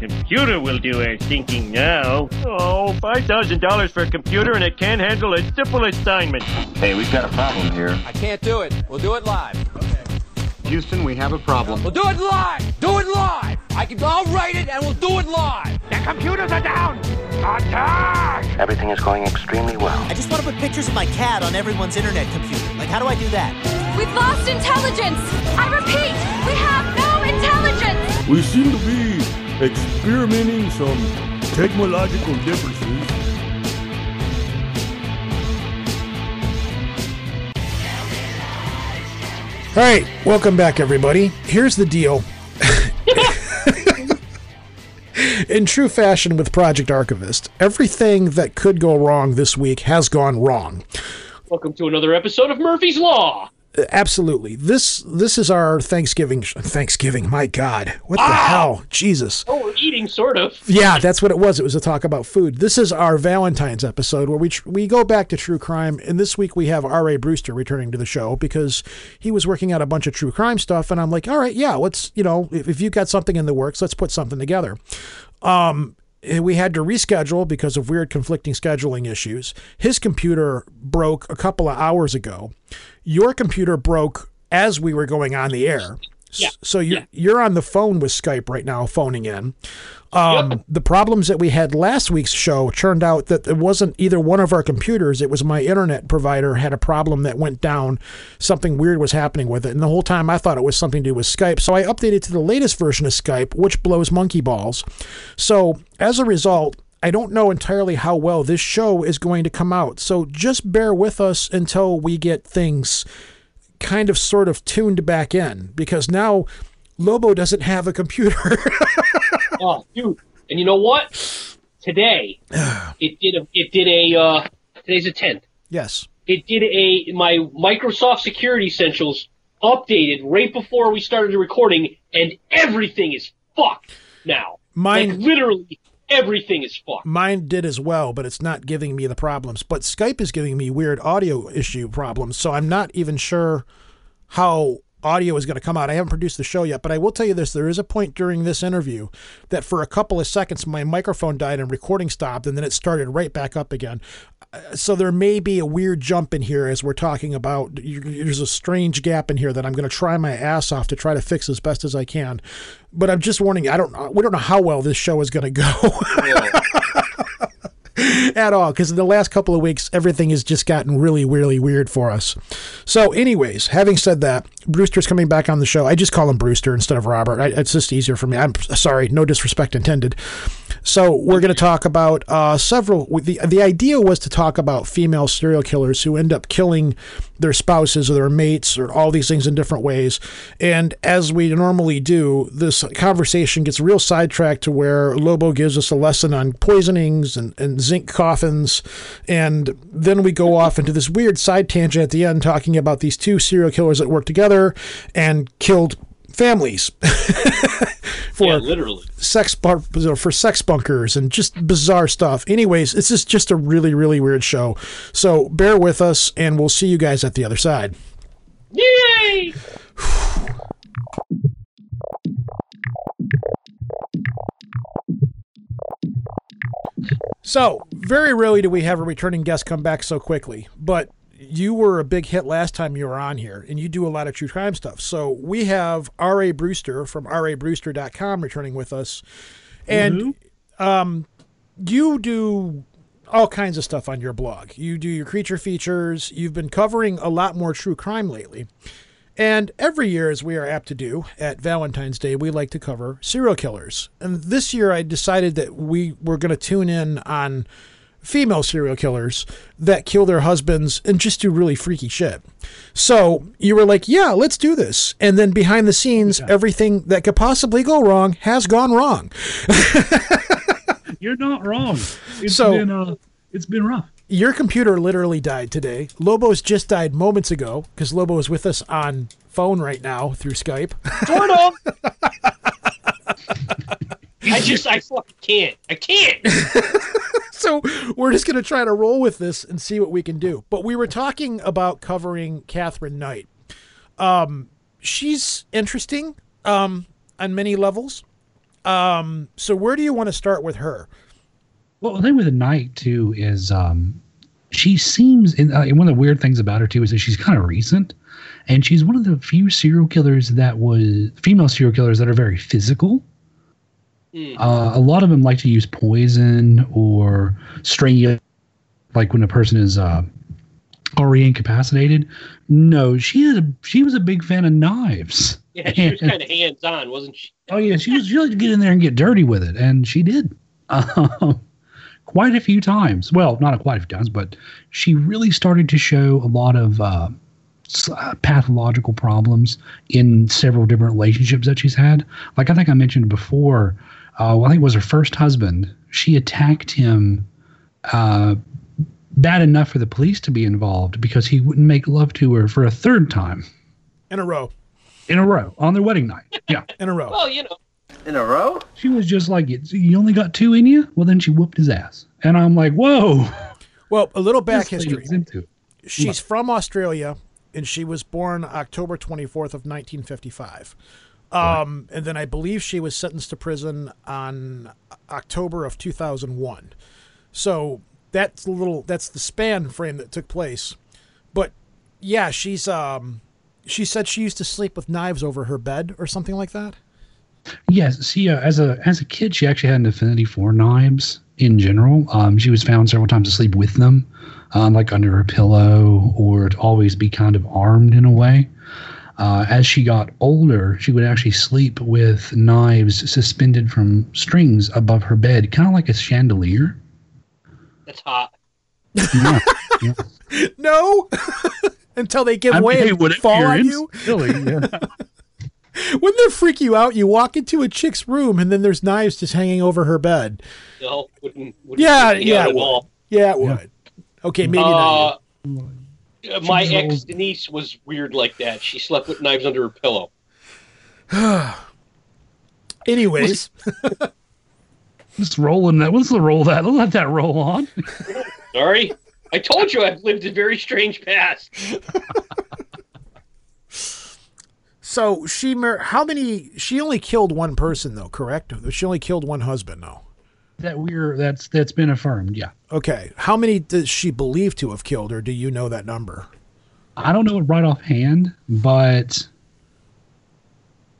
computer will do our thinking now. Oh, $5,000 for a computer and it can't handle a simple assignment. Hey, we've got a problem here. I can't do it. We'll do it live. Okay. Houston, we have a problem. We'll do it live. Do it live. I can. I'll write it and we'll do it live. The computers are down. Attack! Everything is going extremely well. I just want to put pictures of my cat on everyone's internet computer. Like, how do I do that? We've lost intelligence. I repeat, we have no intelligence. We seem to be experimenting some technological differences. All right, welcome back, everybody. Here's the deal. In true fashion with Project Archivist, everything that could go wrong this week has gone wrong. Welcome to another episode of Murphy's Law. Absolutely. This this is our Thanksgiving sh- Thanksgiving. My God, what the Ah! hell? Jesus. Oh, we're eating, sort of. Yeah, that's what it was. It was a talk about food. This is our Valentine's episode where we tr- we go back to true crime, and this week we have R.A. Brewster returning to the show because he was working out a bunch of true crime stuff, and I'm like, all right, yeah, let's you know, if, if you've got something in the works, let's put something together. Um, Eh, we had to reschedule because of weird conflicting scheduling issues. His computer broke a couple of hours ago. Your computer broke as we were going on the air. Yeah. So you're you're on the phone with Skype right now, phoning in. Um, The problems that we had last week's show turned out that it wasn't either one of our computers. It was my internet provider had a problem that went down. Something weird was happening with it, and the whole time I thought it was something to do with Skype. So I updated to the latest version of Skype, which blows monkey balls. So as a result. I don't know entirely how well this show is going to come out. So just bear with us until we get things kind of sort of tuned back in because now Lobo doesn't have a computer. Oh, dude. And you know what? Today, it did a. It did a. Uh, today's a tenth. yes. It did a. My Microsoft Security Essentials updated right before we started the recording, and everything is fucked now. Mine- like literally everything is fucked. Mine did as well, but it's not giving me the problems. But Skype is giving me weird audio issue problems, so I'm not even sure how audio is going to come out. I haven't produced the show yet, but I will tell you this: there is a point during this interview that for a couple of seconds my microphone died and recording stopped, and then it started right back up again. So there may be a weird jump in here as we're talking about. There's a strange gap in here that I'm going to try my ass off to try to fix as best as I can. But I'm just warning you. I don't. We don't know how well this show is going to go. at all because in the last couple of weeks everything has just gotten really really weird for us. So anyways having said that brewster's coming back on the show. I just call him brewster instead of robert. I, it's just easier for me. I'm sorry no disrespect intended. So we're going to talk about uh, several the, the idea was to talk about female serial killers who end up killing their spouses or their mates or all these things in different ways. And as we normally do this conversation gets real sidetracked to where lobo gives us a lesson on poisonings and, and zinc coffins. And then we go off into this weird side tangent at the end talking about these two serial killers that work together and killed families for Yeah, literally. sex bar- for sex bunkers and just bizarre stuff. Anyways, this is just a really really weird show. So bear with us and we'll see you guys at the other side. Yay! So, very rarely do we have a returning guest come back so quickly, but you were a big hit last time you were on here, and you do a lot of true crime stuff. So, we have R.A. Brewster from rabrewster.com returning with us. And um, you do all kinds of stuff on your blog. You do your creature features. You've been covering a lot more true crime lately. And every year, as we are apt to do at Valentine's Day, we like to cover serial killers. And this year, I decided that we were going to tune in on female serial killers that kill their husbands and just do really freaky shit. So you were like, yeah, let's do this. And then behind the scenes, everything that could possibly go wrong has gone wrong. You're not wrong. It's So- been uh, it's been rough. Your computer literally died today. Lobo's just died moments ago because Lobo is with us on phone right now through Skype. Sort of. I just, I fucking can't. I can't. so we're just going to try to roll with this and see what we can do. But we were talking about covering Katherine Knight. Um, she's interesting um, on many levels. Um, so where do you want to start with her? Well, the thing with the night too is um, she seems. And uh, one of the weird things about her too is that she's kind of recent, and she's one of the few serial killers that was female serial killers that are very physical. Uh, a lot of them like to use poison or strangle, like when a person is uh, already incapacitated. No, she had a, she was a big fan of knives. Yeah, she was kind of hands on, wasn't she? Oh yeah, she was she liked to get in there and get dirty with it, and she did. Um, quite a few times. Well, not a quite a few times, but she really started to show a lot of uh, uh, pathological problems in several different relationships that she's had. Like I think I mentioned before, uh, well, I think it was her first husband. She attacked him uh, bad enough for the police to be involved because he wouldn't make love to her for a third time In a row. in a row on their wedding night. Yeah. In a row. Well, you know, In a row? She was just like, "You only got two in you." Well, then she whooped his ass, and I'm like, "Whoa!" Well, a little back This history. into it. She's from Australia, and she was born October 24th of 1955. Um, And then I believe she was sentenced to prison on October of 2001. So that's a little. That's the span frame that took place. But yeah, she's um, she said she used to sleep with knives over her bed or something like that. Yes, she uh, as a as a kid, she actually had an affinity for knives in general. Um, she was found several times asleep with them, um, like under her pillow, or to always be kind of armed in a way. Uh, as she got older, she would actually sleep with knives suspended from strings above her bed, kind of like a chandelier. that's hot. Yeah, yeah. No, until they give I way hey, and fall on you. Silly, yeah. Wouldn't that freak you out? You walk into a chick's room and then there's knives just hanging over her bed. No, wouldn't. wouldn't Yeah, freak me yeah, it would. all. Yeah, it would. Okay, maybe not. Uh, uh, Uh, my ex old. Denise was weird like that. She slept with knives under her pillow. Anyways, Just rolling that. Let's roll that. Let's let that roll on. Sorry, I told you I've lived a very strange past. so she mar- how many? She only killed one person though, correct? She only killed one husband though. That we're that's that's been affirmed. Yeah. Okay, how many does she believe to have killed, or do you know that number? I don't know it right offhand, but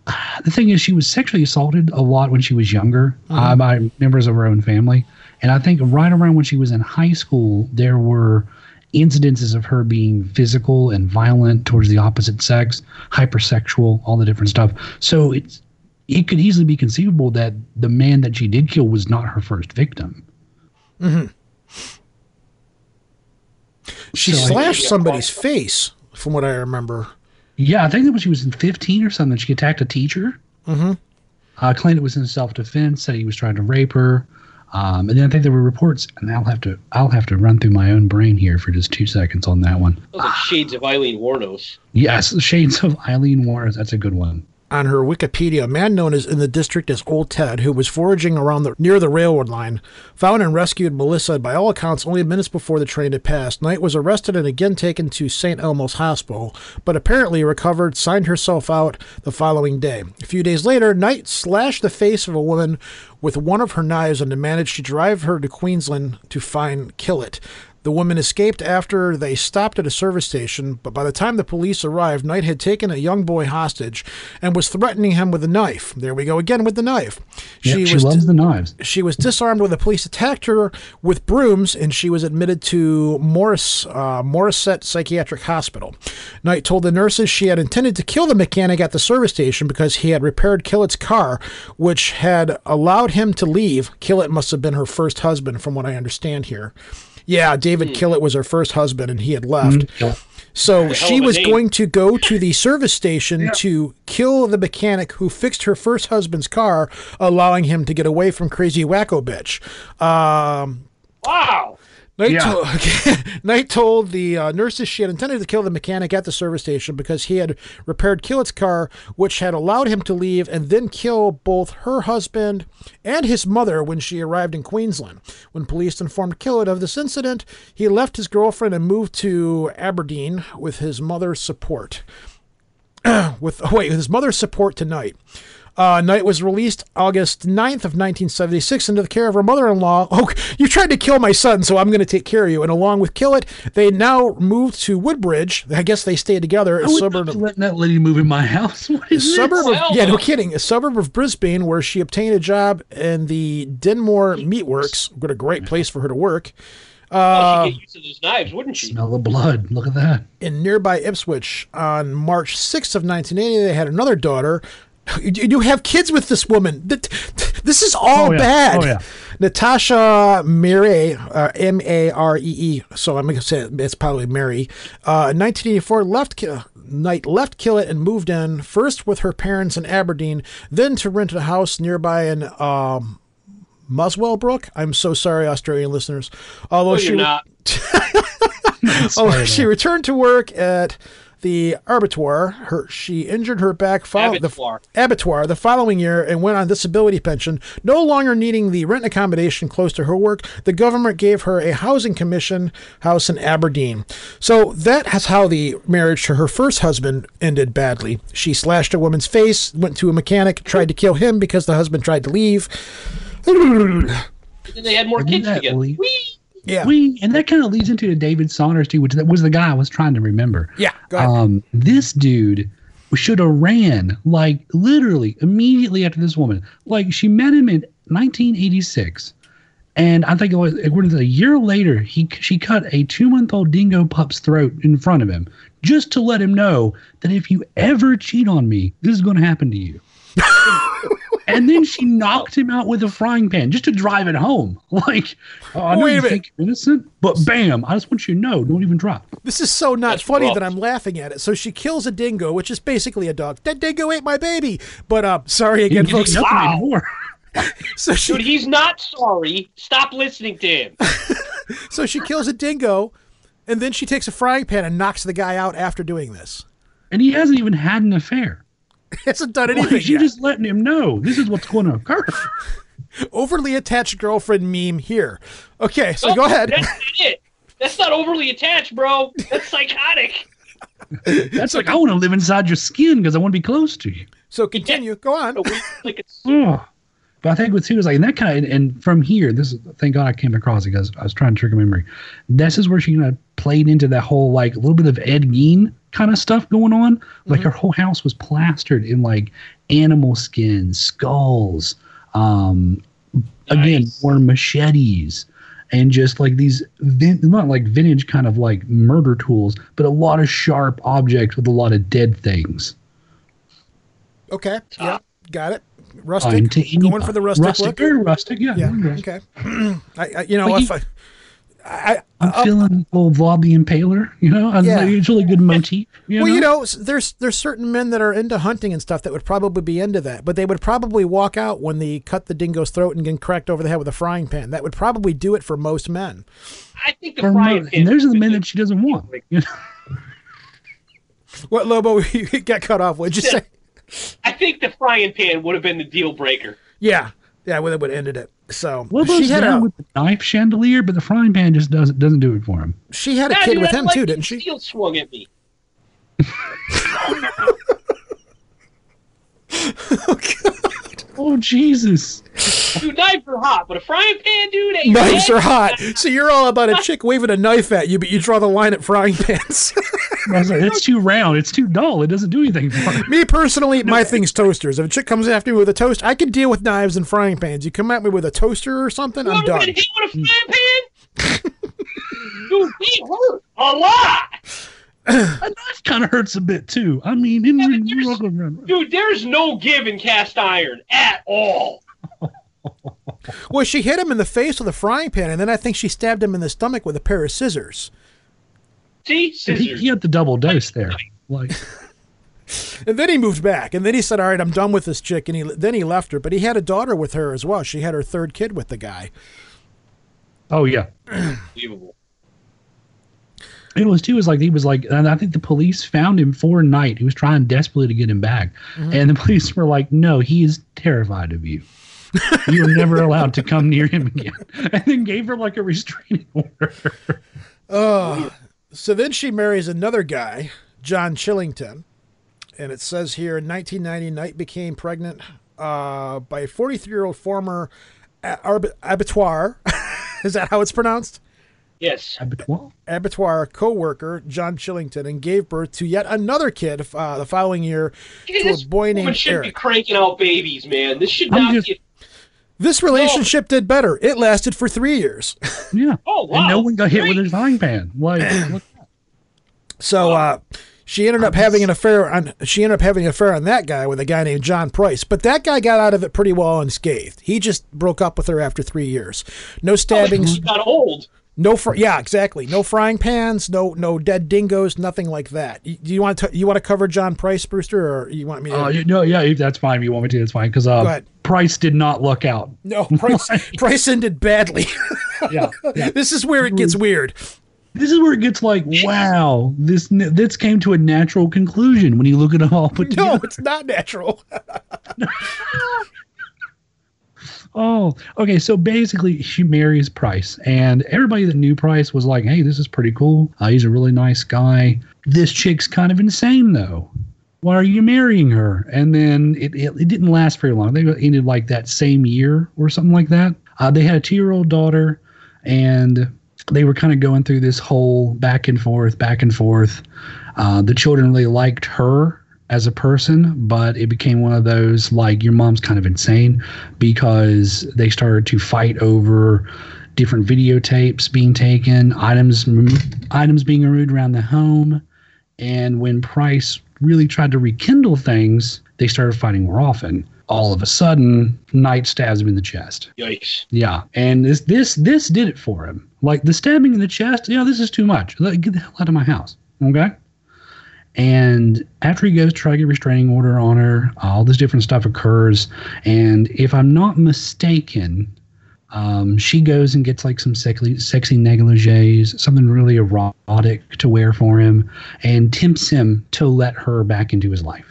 the thing is, she was sexually assaulted a lot when she was younger uh, by members of her own family. And I think right around when she was in high school, there were incidences of her being physical and violent towards the opposite sex, hypersexual, all the different stuff. So it's it could easily be conceivable that the man that she did kill was not her first victim. She So I- slashed somebody's face, from what I remember. Yeah, I think that when she was in 15 or something, she attacked a teacher. Mm-hmm. Uh, claimed it was in self defense. Said he was trying to rape her. Um, and then I think there were reports, and I'll have to I'll have to run through my own brain here for just two seconds on that one. Those are shades of Aileen Wuornos. Yes, Shades of Eileen Warren. That's a good one. On her Wikipedia, a man known as in the district as Old Ted, who was foraging around the near the railroad line, found and rescued Melissa by all accounts only minutes before the train had passed. Knight was arrested and again taken to St. Elmo's Hospital, but apparently recovered, signed herself out the following day. A few days later, Knight slashed the face of a woman with one of her knives and managed to drive her to Queensland to find Kellett. The woman escaped after they stopped at a service station, but by the time the police arrived, Knight had taken a young boy hostage and was threatening him with a knife. There we go again with the knife. Yep, she, was loves the knives. she was disarmed when the police attacked her with brooms, and she was admitted to Morris uh, Morisset Psychiatric Hospital. Knight told the nurses she had intended to kill the mechanic at the service station because he had repaired Kellett's car, which had allowed him to leave. Kellett must have been her first husband, from what I understand here. Yeah, David Kellett was her first husband, and he had left. So she was name. going to go to the service station to kill the mechanic who fixed her first husband's car, allowing him to get away from crazy wacko bitch. Um, Wow. Knight, Yeah. told, Knight told the uh, nurses she had intended to kill the mechanic at the service station because he had repaired Kellett's car, which had allowed him to leave and then kill both her husband and his mother when she arrived in Queensland. When police informed Kellett of this incident, he left his girlfriend and moved to Aberdeen with his mother's support. with oh, wait, with his mother's support tonight. Uh, Knight was released August 9th of 1976 into the care of her mother-in-law. Oh, you tried to kill my son, so I'm going to take care of you. And along with Kellett, they now moved to Woodridge. I guess they stayed together. A I would suburb not of, letting that lady move in my house. What a suburb this? of, yeah, no kidding. A suburb of Brisbane where she obtained a job in the Dinmore Meatworks. What a great place for her to work. oh, Uh, she'd get used to those knives, wouldn't she? Smell the blood. Look at that. in nearby Ipswich on March 6th of 1980. They had another daughter. You, you have kids with this woman. Th- This is all Oh, yeah. bad. Oh, yeah. Natasha Maree, uh, M A R E E. So I'm going to say it's probably Mary. Uh, 1984, left Ki- Knight left Kellett and moved in first with her parents in Aberdeen, then to rent a house nearby in um, Muswellbrook. I'm so sorry, Australian listeners. Although No, she you're not. Oh, she returned to work at the abattoir. Her she injured her back follow- Abattoir. the abattoir the following year and went on disability pension. No longer needing the rent accommodation close to her work, the government gave her a housing commission house in Aberdeen. So that is how the marriage to her first husband ended badly. She slashed a woman's face, went to a mechanic, tried to kill him because the husband tried to leave. And then they had more kids together. Lee? Yeah. We and that kind of leads into the David Saunders too, which that was the guy I was trying to remember. Yeah. Um, this dude should have ran like literally immediately after this woman. Like she met him in 1986, and I think it was according to a year later, he she cut a two month old dingo pup's throat in front of him just to let him know that if you ever cheat on me, this is going to happen to you. and then she knocked him out with a frying pan just to drive it home. Like, oh, I know Wait a you think you're innocent, but bam! I just want you to know, don't even drop. This is so not That's funny rough. that I'm laughing at it. So she kills a dingo, which is basically a dog. That dingo ate my baby. But uh, sorry again, folks. Wow. anymore. So she Dude, he's not sorry. Stop listening to him. so she kills a dingo, and then she takes a frying pan and knocks the guy out after doing this. And he hasn't even had an affair. Hasn't done Like, anything she yet. just letting him know this is what's going to occur. Overly attached girlfriend meme here. Okay, so Oh, go ahead. That's not it. That's not overly attached, bro. That's psychotic. That's like I want to live inside your skin because I want to be close to you. So continue. Go on. Like it's Oh. But I think what's too is like and that kind of and from here, this is thank God I came across it because I was trying to trigger memory. This is where she kind of played into that whole like a little bit of Ed Gein kind of stuff going on. Like her whole house was plastered in like animal skins, skulls, um, again Nice. more machetes and just like these vin- not like vintage kind of like murder tools, but a lot of sharp objects with a lot of dead things. Okay. Yeah. Ah. Got it. Rustic. Going for the rustic, rustic look. very rustic, yeah. Yeah. Okay. I, I, you know, But if you- I, I, I'm uh, feeling a little Vlad the Impaler, you know? I was Yeah. like, it's a really good motif. You well, know? you know, there's there's certain men that are into hunting and stuff that would probably be into that, but they would probably walk out when they cut the dingo's throat and get cracked over the head with a frying pan. That would probably do it for most men. I think the Or frying mo- pan. and those are the men that she doesn't want. You know? What Lobo you got cut off? What'd you say? I think the frying pan would have been the deal breaker. Yeah, yeah, well, that would have ended it. So Lobo's she had down a with the knife chandelier, but the frying pan just doesn't doesn't do it for him. she had a Yeah, kid with him like too, didn't she? Steel swung at me. Oh Oh, Jesus! Dude, knives are hot, but a frying pan, dude, ain't Knives bad. are hot. So you're all about a chick waving a knife at you, but you draw the line at frying pans. Like, it's too round. It's too dull. It doesn't do anything for me. me personally, my thing's toasters. If a chick comes after me with a toast, I can deal with knives and frying pans. You come at me with a toaster or something, You I'm done. been hit with a frying pan? dude, he hurt a lot. A knife kind of hurts a bit too. I mean, in, but in, there's- Dude, there's no give in cast iron at all. Well, she hit him in the face with a frying pan, and then I think she stabbed him in the stomach with a pair of scissors. See, he, scissors. he got the double dose there. Like, And then he moved back, and then he said, "All right, I'm done with this chick." And he then he left her, but he had a daughter with her as well. She had her third kid with the guy. oh yeah. Unbelievable. It was too. Is like he was like, and I think the police found him for a night. He was trying desperately to get him back, and the police were like, "No, he is terrified of you. you are never allowed to come near him again." And then gave her like a restraining order. Oh, so then she marries another guy, John Chillingworth, and it says here in 1990, Knight became pregnant uh, by a 43 year old former a- abattoir. Is that how it's pronounced? Yes. Abattoir? Abattoir co worker, John Chillingworth, and gave birth to yet another kid uh, the following year Yeah, to a boy woman named should be cranking out babies, man. This should I'm not just- be. This relationship did better. It lasted for three years. Yeah. Oh wow! And no one got hit with a frying pan. Like, look, So uh, she ended up having an affair on. She ended up having an affair on that guy with a guy named John Price. But that guy got out of it pretty well unscathed. He just broke up with her after three years. No stabbings. She got old. No, fr- yeah, exactly. No frying pans. No, no dead dingoes. Nothing like that. You- Do you want to? You want to cover John Price, Brewster, or you want me to? uh, you- no, yeah, that's fine. You want me to, that's fine. Because uh, Price did not look out. no, Price. Price ended badly. Yeah, yeah. this is where it gets weird. This is where it gets like, wow, this this came to a natural conclusion when you look at it all put No, it's not natural. Oh, okay. So basically, she marries Price, and everybody that knew Price was like, "Hey, this is pretty cool. Uh, he's a really nice guy." This chick's kind of insane, though. Why are you marrying her? And then it, it, it didn't last very long. They ended like that same year or something like that. Uh, they had a two year old daughter, and they were kind of going through this whole back and forth, back and forth. Uh, the children really liked her as a person, but it became one of those like your mom's kind of insane because they started to fight over different videotapes being taken, items items being removed around the home, and when Price really tried to rekindle things, they started fighting more often. All of a sudden, Knight stabs him in the chest. Yikes! Yeah, and this this this did it for him. Like the stabbing in the chest. Yeah, this is too much. Let, get the hell out of my house. Okay. And after he goes to try to get a restraining order on her, all this different stuff occurs. And if I'm not mistaken, um, she goes and gets like some sexy, sexy negligees, something really erotic to wear for him, and tempts him to let her back into his life.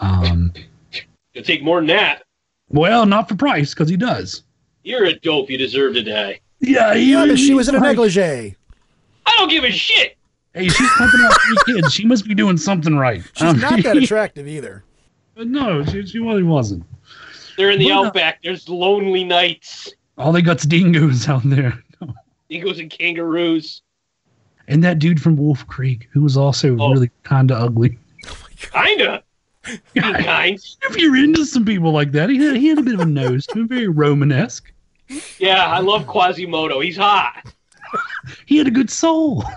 Um, It'll take more than that. well, not for Price, because he does. You're a dope. You deserve to die. Yeah, he, Yeah, but she was in a negligee. I don't give a shit. Hey, she's pumping out three kids. She must be doing something right. She's Um, not that attractive either. no, she, she really wasn't. They're in the Well, no. outback. There's lonely nights. All they got's dingoes out there. Dingoes and kangaroos. And that dude from Wolf Creek, who was also Oh. really kind of ugly. Kinda. Being kind. If you're into some people like that, he had, he had a bit of a nose to him, very Romanesque. Yeah, I love Quasimodo. He's hot. He had a good soul.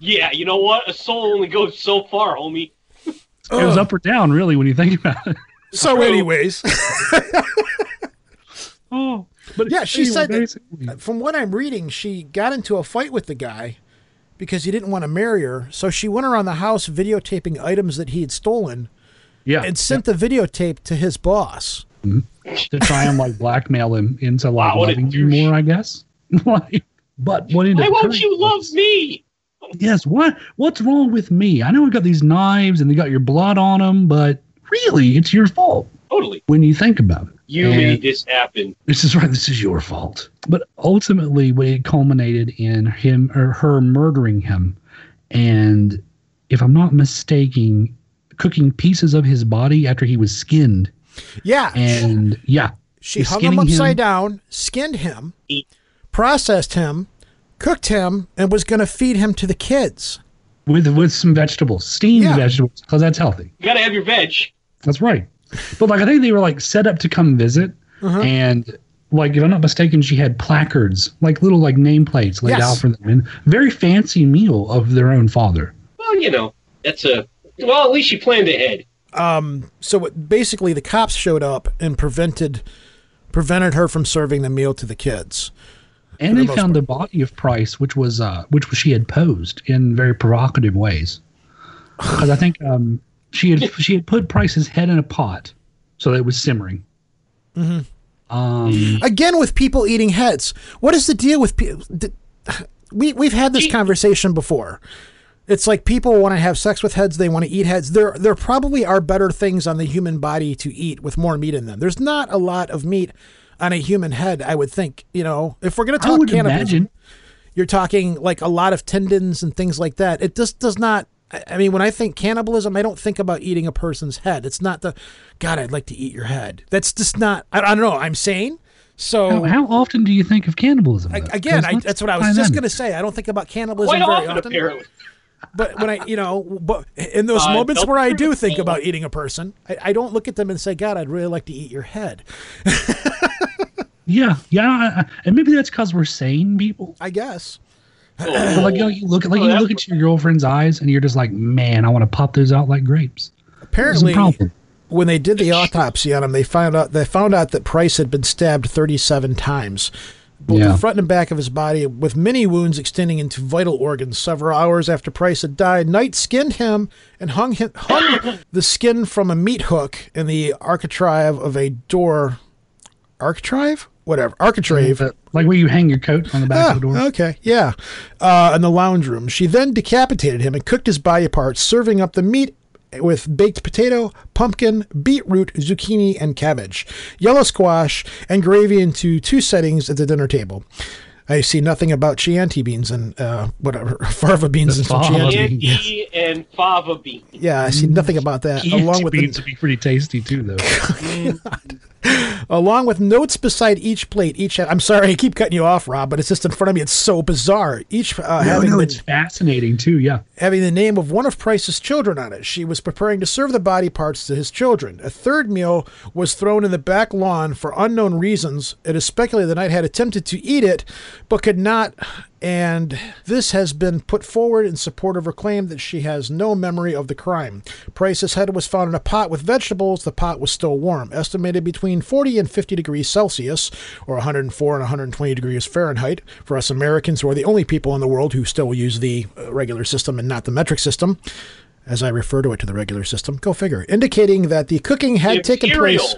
Yeah, you know what? A soul only goes so far, homie. It was oh. up or down, really, when you think about it. So, anyways, Oh, but Yeah, she said that- from what I'm reading, she got into a fight with the guy because he didn't want to marry her. So she went around the house videotaping items that he had stolen yeah, and sent the videotape to his boss. Mm-hmm. to try and like blackmail him into like Wow, loving you more, I guess. like, but what ended Why won't you love me? Yes, what what's wrong with me? I know I got these knives and they got your blood on them, but really, it's your fault Totally. when you think about it. You And- made this happen. This is right. This is your fault. But ultimately, what it culminated in him or her murdering him, and if I'm not mistaken, cooking pieces of his body after he was skinned. Yeah, And yeah, she is hung him upside him- down, skinned him, processed him, cooked him, and was going to feed him to the kids. with with some vegetables, steamed Yeah. vegetables, because that's healthy. You gotta have your veg. That's right. But like I think they were like set up to come visit, Uh-huh. and like if I'm not mistaken, she had placards, like little like nameplates laid Yes. out for them, and very fancy meal of their own father. Well, you know, that's a. Well, at least she planned ahead. Um, so it, basically, the cops showed up and prevented prevented her from serving the meal to the kids. And they most found the body of Price, which was uh, which was she had posed in very provocative ways. Because I think um, she had she had put Price's head in a pot, so that it was simmering. Mm-hmm. Um, Again, with people eating heads, what is the deal with people? We we've had this conversation before. It's like people want to have sex with heads. They want to eat heads. There, there probably are better things on the human body to eat with more meat in them. There's not a lot of meat on a human head. I would think. You know, if we're going to talk would cannibalism, imagine. you're talking like a lot of tendons and things like that. It just does not I, I mean, when I think cannibalism, I don't think about eating a person's head. It's not the, God, I'd like to eat your head. That's just not. I, I don't know. I'm sane. So How, how often do you think of cannibalism? I, though? again, 'Cause I, that's what I was just going to say. I don't think about cannibalism Quite very often, often. apparently. But when I, you know, but in those Uh, moments where I do think me. about eating a person, I, I don't look at them and say, God, I'd really like to eat your head. Yeah, yeah, I- I- and maybe that's because we're sane people. I guess. But like you, know, you look like Oh, you look at your girlfriend's eyes, and you're just like, man, I want to pop those out like grapes. Apparently, when they did the autopsy on him, they found out they found out that Price had been stabbed 37 times, both Yeah. the front and back of his body, with many wounds extending into vital organs. Several hours after Price had died, Knight skinned him and hung him, hung the skin from a meat hook in the architrave of a door. Architrave? Whatever. Architrave. Like where you hang your coat on the back Ah, of the door. okay, yeah. Uh, in the lounge room. She then decapitated him and cooked his body parts, serving up the meat with baked potato, pumpkin, beetroot, zucchini, and cabbage, yellow squash, and gravy into two settings at the dinner table. I see nothing about Chianti beans and uh, whatever farva beans The and some fava Chianti. beans. Chianti and fava beans. Yeah, I see nothing about that. along with the, beans would be pretty tasty too, though. along with notes beside each plate. Each I'm sorry, I keep cutting you off, Rob, but it's just in front of me. It's so bizarre. Each uh, no, having no, the- it's fascinating too. Yeah. having the name of one of Price's children on it. She was preparing to serve the body parts to his children. A third meal was thrown in the back lawn for unknown reasons. It is speculated the knight had attempted to eat it, but could not. And this has been put forward in support of her claim that she has no memory of the crime. Price's head was found in a pot with vegetables. The pot was still warm, estimated between 40 and 50 degrees Celsius, or 104 and 120 degrees Fahrenheit, for us Americans who are the only people in the world who still use the uh, regular system and not the metric system. As I refer to it to the regular system, go figure, indicating that the cooking had taken Imperial. place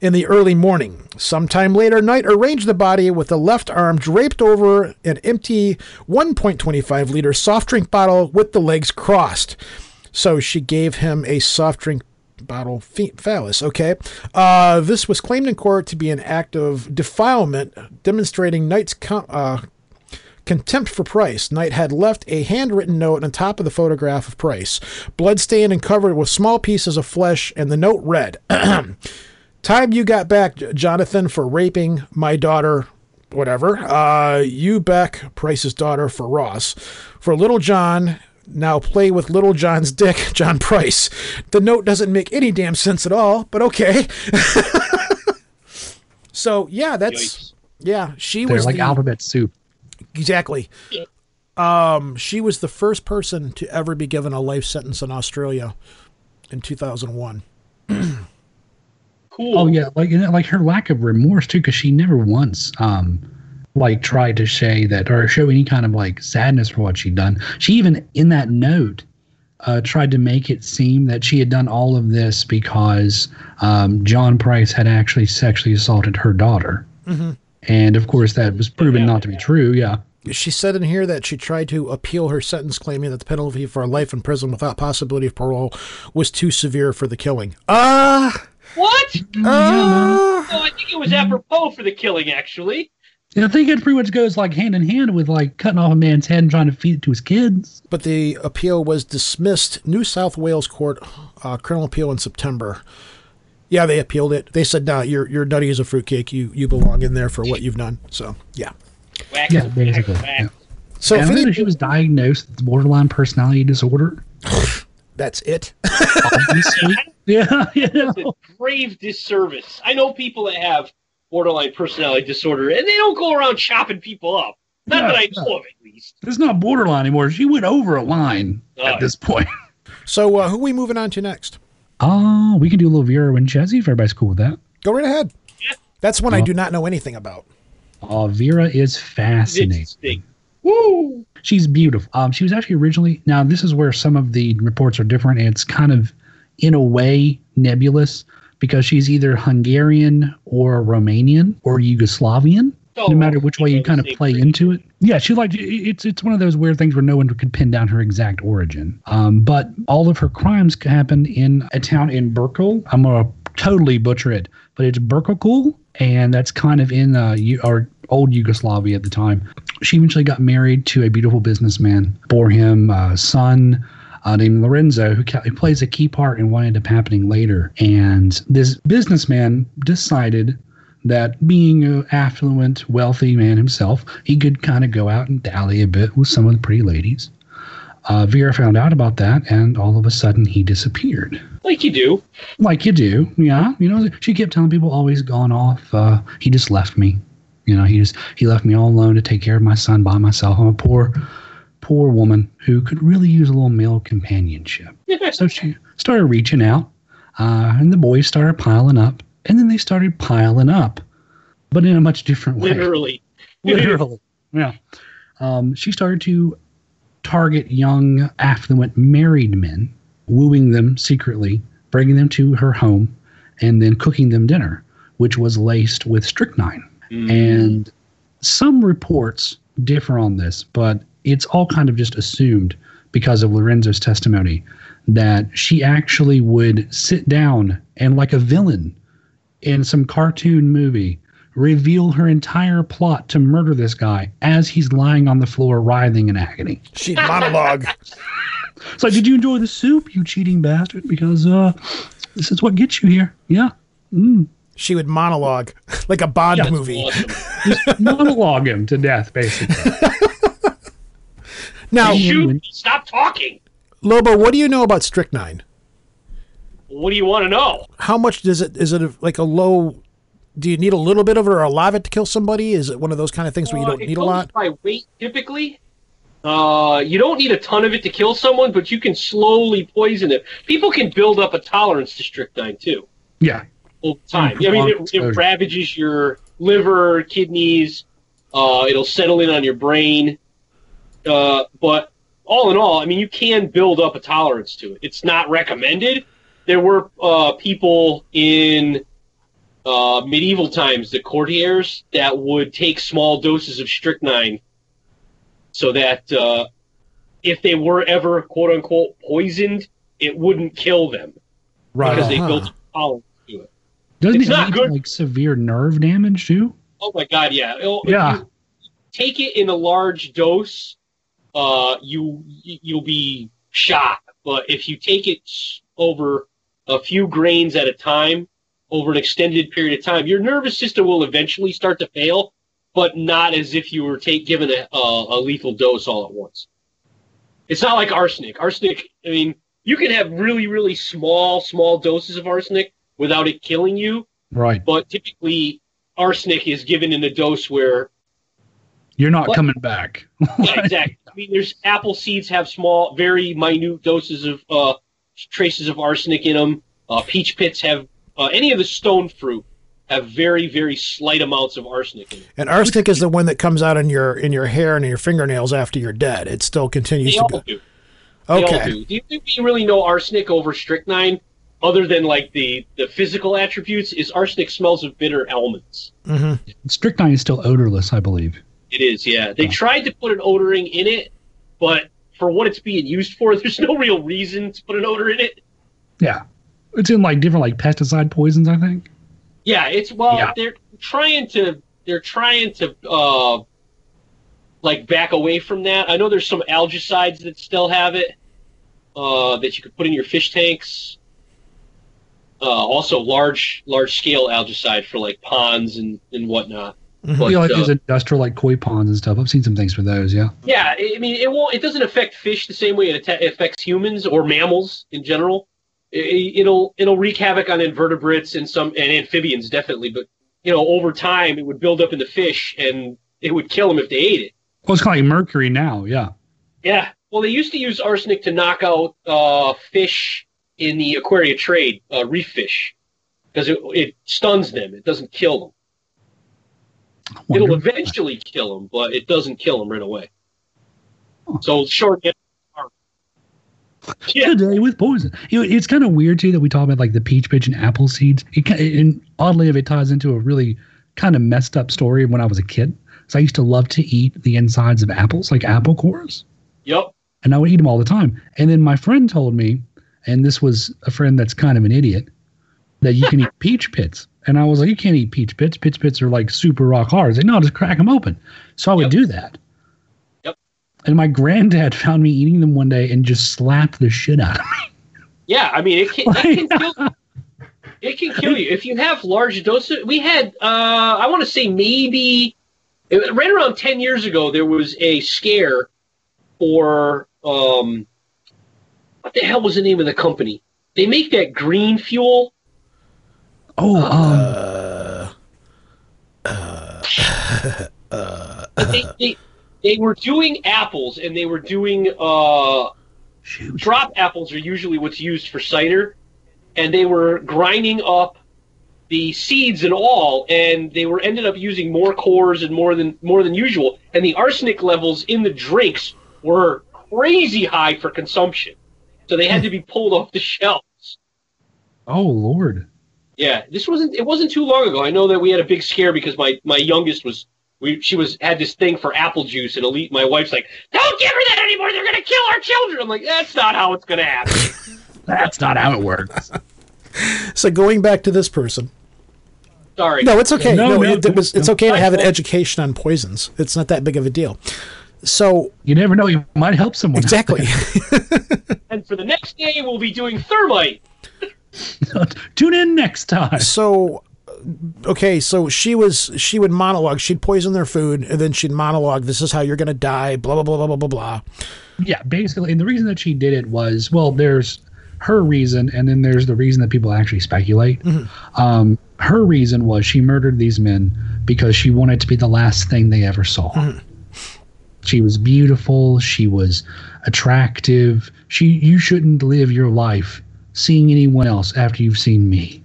in the early morning. Sometime later, Knight arranged the body with the left arm draped over an empty 1.25 liter soft drink bottle with the legs crossed. So she gave him a soft drink bottle phallus. Okay. Uh, this was claimed in court to be an act of defilement, demonstrating Knight's com- uh, contempt for Price. Knight had left a handwritten note on top of the photograph of Price, bloodstained and covered with small pieces of flesh, and the note read, Time you got back, Jonathan, for raping my daughter, whatever. Uh, you back Price's daughter for Ross. For Little John, now play with Little John's dick, John Price. The note doesn't make any damn sense at all, but okay. so, yeah, that's. Yikes. Yeah, she They're was like the, alphabet soup. Exactly. Um, she was the first person to ever be given a life sentence in Australia in 2001. Cool. Oh yeah, like you know, like her lack of remorse too, because she never once um like tried to say that or show any kind of like sadness for what she'd done. She even in that note uh, tried to make it seem that she had done all of this because um, John Price had actually sexually assaulted her daughter, and of course that was proven not to be true. Yeah. She said in here that she tried to appeal her sentence, claiming that the penalty for life in prison without possibility of parole was too severe for the killing. Ah! What? Ah! Oh, I think it was apropos for the killing, actually. And I think it pretty much goes like hand in hand with like cutting off a man's head and trying to feed it to his kids. but the appeal was dismissed. New South Wales court uh, criminal appeal in September. Yeah, they appealed it. They said, "No, you're you're nutty as a fruitcake. You you belong in there for what you've done." So yeah. Whack, Yeah, basically. whack. Yeah. So and if I she was diagnosed with borderline personality disorder. that's it. Obviously. yeah, you know. It's a grave disservice. I know people that have borderline personality disorder, and they don't go around chopping people up. Not No, that I no. know of, at least. It's not borderline anymore. She went over a line at this point. So uh, who we moving on to next? Oh, we can do a little Vera Winchester if everybody's cool with that. Go right ahead. That's one I do not know anything about. Oh, Vera is fascinating. Woo! She's beautiful. Um, she was actually originally. Now, this is where some of the reports are different. and It's kind of, in a way, nebulous because she's either Hungarian or Romanian or Yugoslavian. Oh, no matter which way you kind of play into it. Yeah, she like it's it's one of those weird things where no one could pin down her exact origin. Um, but all of her crimes happened in a town in Burkle. I'm gonna totally butcher it, but it's Burkle, and that's kind of in uh, U- or old Yugoslavia at the time. She eventually got married to a beautiful businessman, bore him a son. Uh, named Lorenzo, who, ca- who plays a key part in what ended up happening later. And this businessman decided that being an affluent, wealthy man himself, he could kind of go out and dally a bit with some of the pretty ladies. Uh, Vera found out about that, and all of a sudden he disappeared. Like you do. Like you do, yeah. You know, she kept telling people, always gone off. Uh, he just left me. You know, he just he left me all alone to take care of my son by myself. I'm a poor, poor woman who could really use a little male companionship. so she started reaching out, uh, and the boys started piling up, and then they started piling up, but in a much different way. Literally. Literally, yeah. Um, she started to target young, affluent, married men, wooing them secretly, bringing them to her home, and then cooking them dinner, which was laced with strychnine. And some reports differ on this, but it's all kind of just assumed because of Lorenzo's testimony that she actually would sit down and, like a villain in some cartoon movie, reveal her entire plot to murder this guy as he's lying on the floor writhing in agony. She'd monologue. It's like, did you enjoy the soup, you cheating bastard? Because uh, this is what gets you here. Yeah. Mm. She would monologue like a Bond Yeah. movie. Just monologue him to death, basically. Now, Shoot. Stop talking. Lobo, what do you know about strychnine? What do you want to know? How much does it? Is it like a low? Do you need a little bit of it or a lot of it to kill somebody? Is it one of those kind of things where you Uh, don't it need a lot? by weight typically. Uh, you don't need a ton of it to kill someone, but you can slowly poison it. People can build up a tolerance to strychnine too Yeah. over time. I mean, it, it ravages your liver, kidneys. Uh, it'll settle in on your brain. Uh, but all in all, I mean, you can build up a tolerance to it. It's not recommended. There were uh, people in uh, medieval times, the courtiers, that would take small doses of strychnine so that uh, if they were ever quote unquote poisoned, it wouldn't kill them Right. because they Uh-huh. built a tolerance to it. Doesn't It's it not good. like severe nerve damage too? Oh my god, yeah. It'll- Yeah. take it in a large dose, uh, you you'll be shot. But if you take it over a few grains at a time, over an extended period of time, your nervous system will eventually start to fail, but not as if you were take given a, a, a lethal dose all at once. It's not like arsenic. Arsenic, I mean, you can have really, really small, small doses of arsenic without it killing you, Right. but typically arsenic is given in a dose where You're not What? coming back. yeah, exactly. I mean, there's apple seeds have small, very minute doses of uh, traces of arsenic in them. Uh, peach pits have uh, any of the stone fruit have very, very slight amounts of arsenic in them. And arsenic is the one that comes out in your in your hair and in your fingernails after you're dead. It still continues They to all go. do. They all Okay. do. Do you think we really know arsenic over strychnine, other than like the the physical attributes? Is arsenic smells of bitter almonds? hmm Strychnine is still odorless, I believe. It is, yeah. They tried to put an odoring in it, but for what it's being used for, there's no real reason to put an odor in it. Yeah. It's in like different like pesticide poisons, I think. Yeah, it's well, Yeah. they're trying to they're trying to uh like back away from that. I know there's some algicides that still have it uh that you could put in your fish tanks. Uh, also large large scale algicide for like ponds and and whatnot. Mhm. But, yeah, like uh, these industrial like koi ponds and stuff. I've seen some things for those, yeah. Yeah, I I mean, it won't. It doesn't affect fish the same way it affects humans or mammals in general. It'll it'll wreak havoc on invertebrates and some and amphibians definitely, but you know, over time it would build up in the fish and it would kill them if they ate it. Well, it's kind of like mercury now, yeah. Yeah. Well, they used to use arsenic to knock out uh, fish in the aquaria trade, uh, reef fish, because it, it stuns them. It doesn't kill them. It'll eventually kill them, but it doesn't kill them right away. So short. Yeah. Today with poison. You know, it's kind of weird too that we talk about like the peach pitch and apple seeds. It and oddly, if it ties into a really kind of messed up story when I was a kid. So I used to love to eat the insides of apples, like apple cores, Yep. and I would eat them all the time. And then my friend told me, and this was a friend that's kind of an idiot, that you can eat peach pits. And I was like, you can't eat peach pits. Peach pits are like super rock hard. He's like, no, just crack them open. So I would Yep. do that. Yep. And my granddad found me eating them one day and just slapped the shit out of me. Yeah, I mean, it can, it can kill. It can kill you if you have large doses. We had, uh, I want to say maybe it- right around ten years ago, there was a scare for um, what the hell was the name of the company? They make that green fuel. Oh, Uh, But they, they they were doing apples and they were doing uh, shoot. drop apples are usually what's used for cider, and they were grinding up the seeds and all, and they were ended up using more cores and more than more than usual, and the arsenic levels in the drinks were crazy high for consumption, so they had to be pulled off the shelves. oh Lord. Yeah, this wasn't. It wasn't too long ago. I know that we had a big scare because my my youngest was. We, she was had this thing for apple juice, and elite. My wife's like, "Don't give her that anymore. They're gonna kill our children." I'm like, "That's not how it's gonna happen." That's not how it works. so going back to this person. Sorry. No, it's okay. No, No, no, it, it was, it's no. okay to have an education on poisons. It's not that big of a deal. So You never know. You might help someone. exactly. And for the next day, we'll be doing thermite. Tune in next time. so okay, so she was she would monologue. She'd poison their food, and then she'd monologue. This is how you're gonna die. Blah blah blah blah blah blah blah. Yeah, basically, and the reason that she did it was well, there's her reason, and then there's the reason that people actually speculate. Um, her reason was she murdered these men because she wanted to be the last thing they ever saw. She was beautiful. She was attractive. She, you shouldn't live your life seeing anyone else after you've seen me.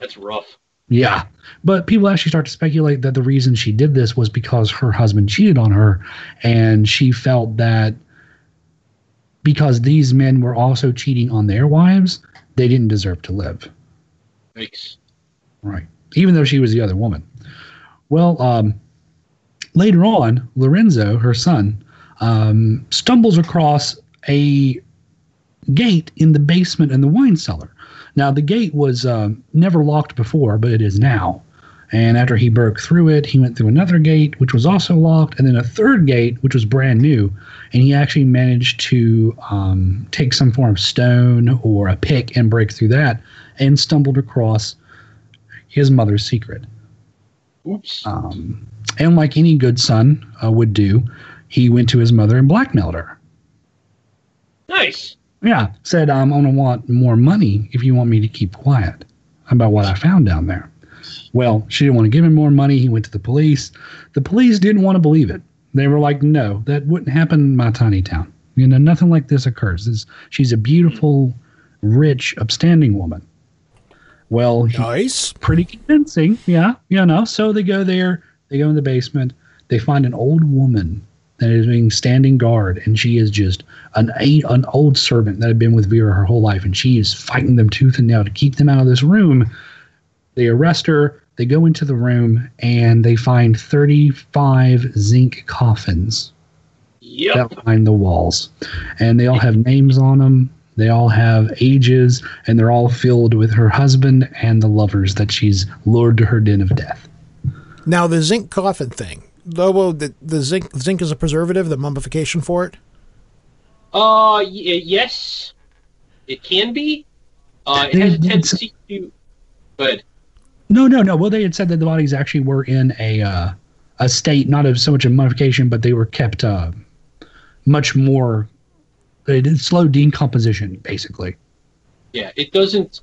That's rough. Yeah. But people actually start to speculate that the reason she did this was because her husband cheated on her and she felt that because these men were also cheating on their wives, they didn't deserve to live. Thanks. Right. Even though she was the other woman. Well, um, later on, Lorenzo, her son, um, stumbles across a gate in the basement in the wine cellar. Now, the gate was um, never locked before, but it is now. And after he broke through it, he went through another gate, which was also locked, and then a third gate, which was brand new. And he actually managed to um, take some form of stone or a pick and break through that, and stumbled across his mother's secret. Oops. Um, and like any good son uh, would do, he went to his mother and blackmailed her. Nice. Yeah, said, I'm going to want more money if you want me to keep quiet about what I found down there. Well, she didn't want to give him more money. He went to the police. The police didn't want to believe it. They were like, no, that wouldn't happen in my tiny town. You know, nothing like this occurs. This, she's a beautiful, rich, upstanding woman. Well, Nice. pretty convincing. Yeah, you know. So they go there. They go in the basement. They find an old woman that is being standing guard, and she is just an a, an old servant that had been with Vera her whole life, and she is fighting them tooth and nail to keep them out of this room. They arrest her. They go into the room, and they find thirty-five zinc coffins Yep. that line the walls, and they all have names on them. They all have ages, and they're all filled with her husband and the lovers that she's lured to her den of death. Now the zinc coffin thing. Though well, the, the zinc zinc is a preservative, the mummification for it. Uh, y- yes, it can be. Uh, it has a tendency to. Good. No, no, no. Well, they had said that the bodies actually were in a uh, a state not of so much of mummification, but they were kept uh, much more. They did slow decomposition, basically. Yeah, it doesn't.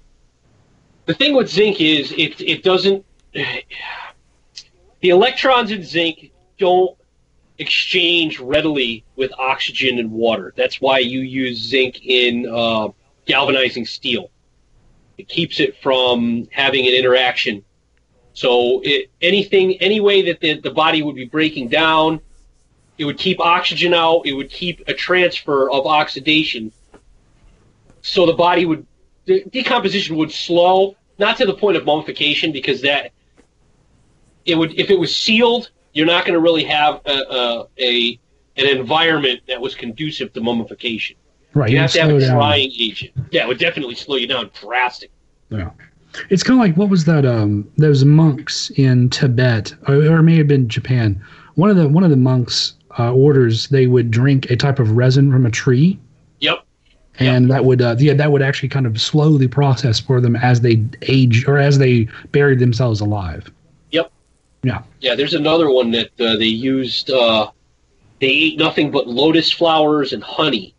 The thing with zinc is it it doesn't. The electrons in zinc don't exchange readily with oxygen and water. That's why you use zinc in uh, galvanizing steel. It keeps it from having an interaction. So it, anything, any way that the, the body would be breaking down, it would keep oxygen out. It would keep a transfer of oxidation. So the body would the decomposition would slow, not to the point of mummification, because that it would if it was sealed, you're not going to really have a, a, a an environment that was conducive to mummification. Right. You have to have a drying agent. Yeah, it would definitely slow you down drastically. Yeah. It's kind of like what was that? Um, those monks in Tibet, or, or it may have been Japan. One of the one of the monks uh, orders, they would drink a type of resin from a tree, Yep. and that would uh, yeah that would actually kind of slow the process for them as they age or as they buried themselves alive. Yeah. Yeah, there's another one that uh, they used. Uh, they ate nothing but lotus flowers and honey,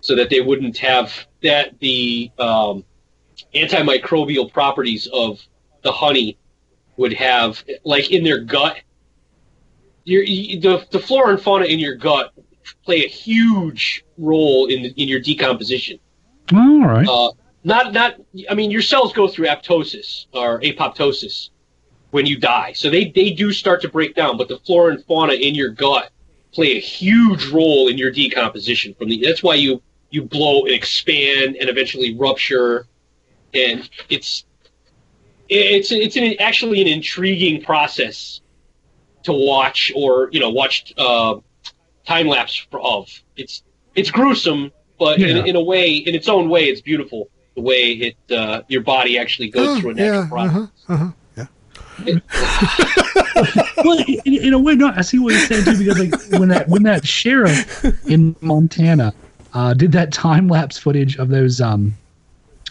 so that they wouldn't have that the um, antimicrobial properties of the honey would have, like in their gut. Your the the flora and fauna in your gut play a huge role in in your decomposition. All right. Uh, not not. I mean, your cells go through apoptosis or apoptosis when you die, so they they do start to break down. But the flora and fauna in your gut play a huge role in your decomposition. From the that's why you you blow and expand and eventually rupture, and it's it's it's an, actually an intriguing process to watch or you know watch uh, time lapse of. It's it's gruesome, but Yeah. in, in a way, in its own way, it's beautiful. The way it uh, your body actually goes Oh, through a natural yeah, process. uh-huh, uh-huh. well, in, in a way, no, I see what you're saying too. Because like when that when that sheriff in Montana uh, did that time lapse footage of those um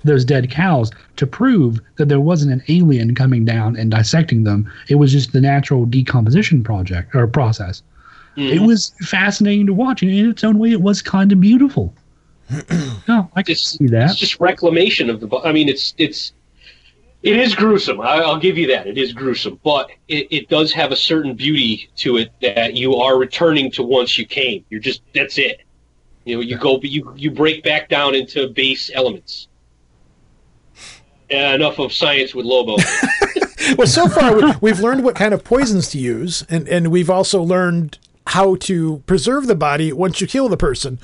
those dead cows to prove that there wasn't an alien coming down and dissecting them. It was just the natural decomposition project or process. It was fascinating to watch, and in its own way, it was kind of beautiful. no, I can see that. It's just reclamation of the. I mean, it's it's it is gruesome. I, I'll give you that. It is gruesome, but it, it does have a certain beauty to it that you are returning to once you came. You're just that's it. You know, you go, you you break back down into base elements. Uh, enough of science with Lobo. well, so far we- we've learned what kind of poisons to use, and and we've also learned how to preserve the body once you kill the person.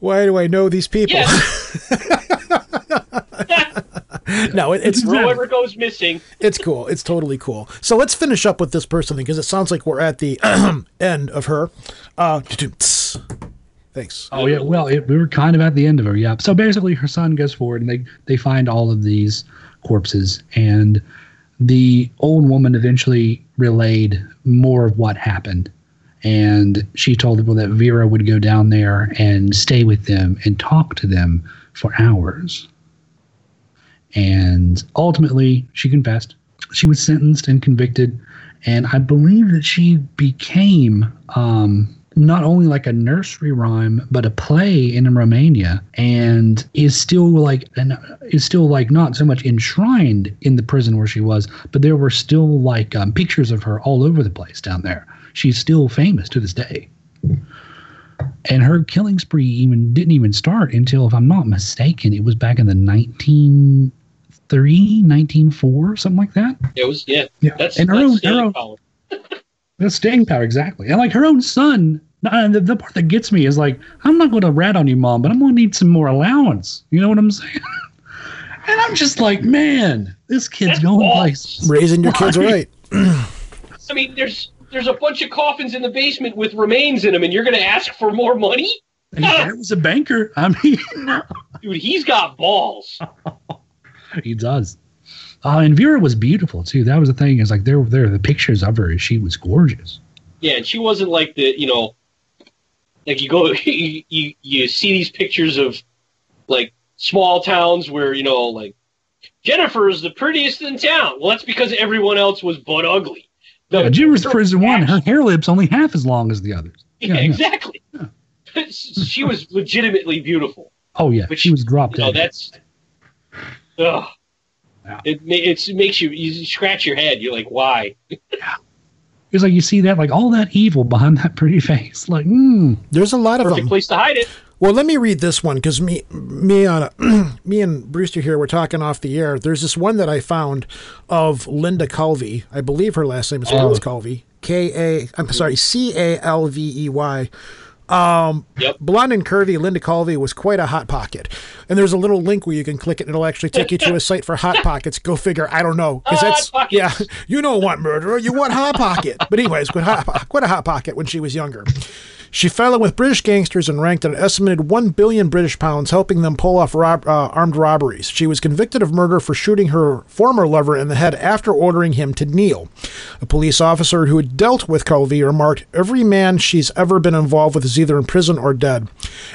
Why do I know these people? no, it, it's Whoever goes missing. it's cool. It's totally cool. So let's finish up with this person because it sounds like we're at the end of her. Uh, thanks. Oh yeah, well, it, we were kind of at the end of her. Yeah. So basically, her son goes forward, and they they find all of these corpses, and the old woman eventually relayed more of what happened, and she told people that Vera would go down there and stay with them and talk to them for hours. And ultimately, she confessed. She was sentenced and convicted, and I believe that she became um, not only like a nursery rhyme, but a play in Romania, and is still like and is still like not so much enshrined in the prison where she was, but there were still like um, pictures of her all over the place down there. She's still famous to this day. And her killing spree even didn't even start until, if I'm not mistaken, it was back in the 1903, 1904, something like that. It was yeah. Yeah. That's And her that's own- her own- power. The staying power, exactly. And like her own son, and the, the part that gets me is like, I'm not going to rat on you, mom, but I'm going to need some more allowance. You know what I'm saying? and I'm just like, man, this kid's going places. Raising your kids right. I mean, there's there's a bunch of coffins in the basement with remains in them, and you're going to ask for more money? And his dad was a banker. I mean, Dude, he's got balls. he does. Uh, and Vera was beautiful too. That was the thing. Is like there, there, the pictures of her. She was gorgeous. Yeah, and she wasn't like the you know, like you go you you, you see these pictures of like small towns where you know like Jennifer is the prettiest in town. Well, that's because everyone else was butt ugly. The- Yeah, was prison one. Her hare lip's only half as long as the others. Yeah, yeah. exactly. she was legitimately beautiful. Oh yeah, but she was dropped You know, that's ugh. It it's, it makes you you scratch your head. You're like, why? It's like you see that, like all that evil behind that pretty face. Like, mm. There's a lot of them. place to hide it. Well, let me read this one because me, me on, me and Brewster here were talking off the air. There's this one that I found of Linda Calvey. I believe her last name is pronounced Calvey. K A. I'm sorry, C A L V E Y. Um, yep. Blonde and curvy Linda Calvey was quite a hot pocket. And there's a little link where you can click it, and it'll actually take you to a site for hot pockets. Go figure. I don't know because that's yeah. You don't want murderer. You want hot pocket. But anyways, quite hot, quite a hot pocket when she was younger. She fell in with British gangsters and ranked an estimated 1 billion British pounds, helping them pull off rob- uh, armed robberies. She was convicted of murder for shooting her former lover in the head after ordering him to kneel. A police officer who had dealt with Calvey remarked, Every man she's ever been involved with is either in prison or dead.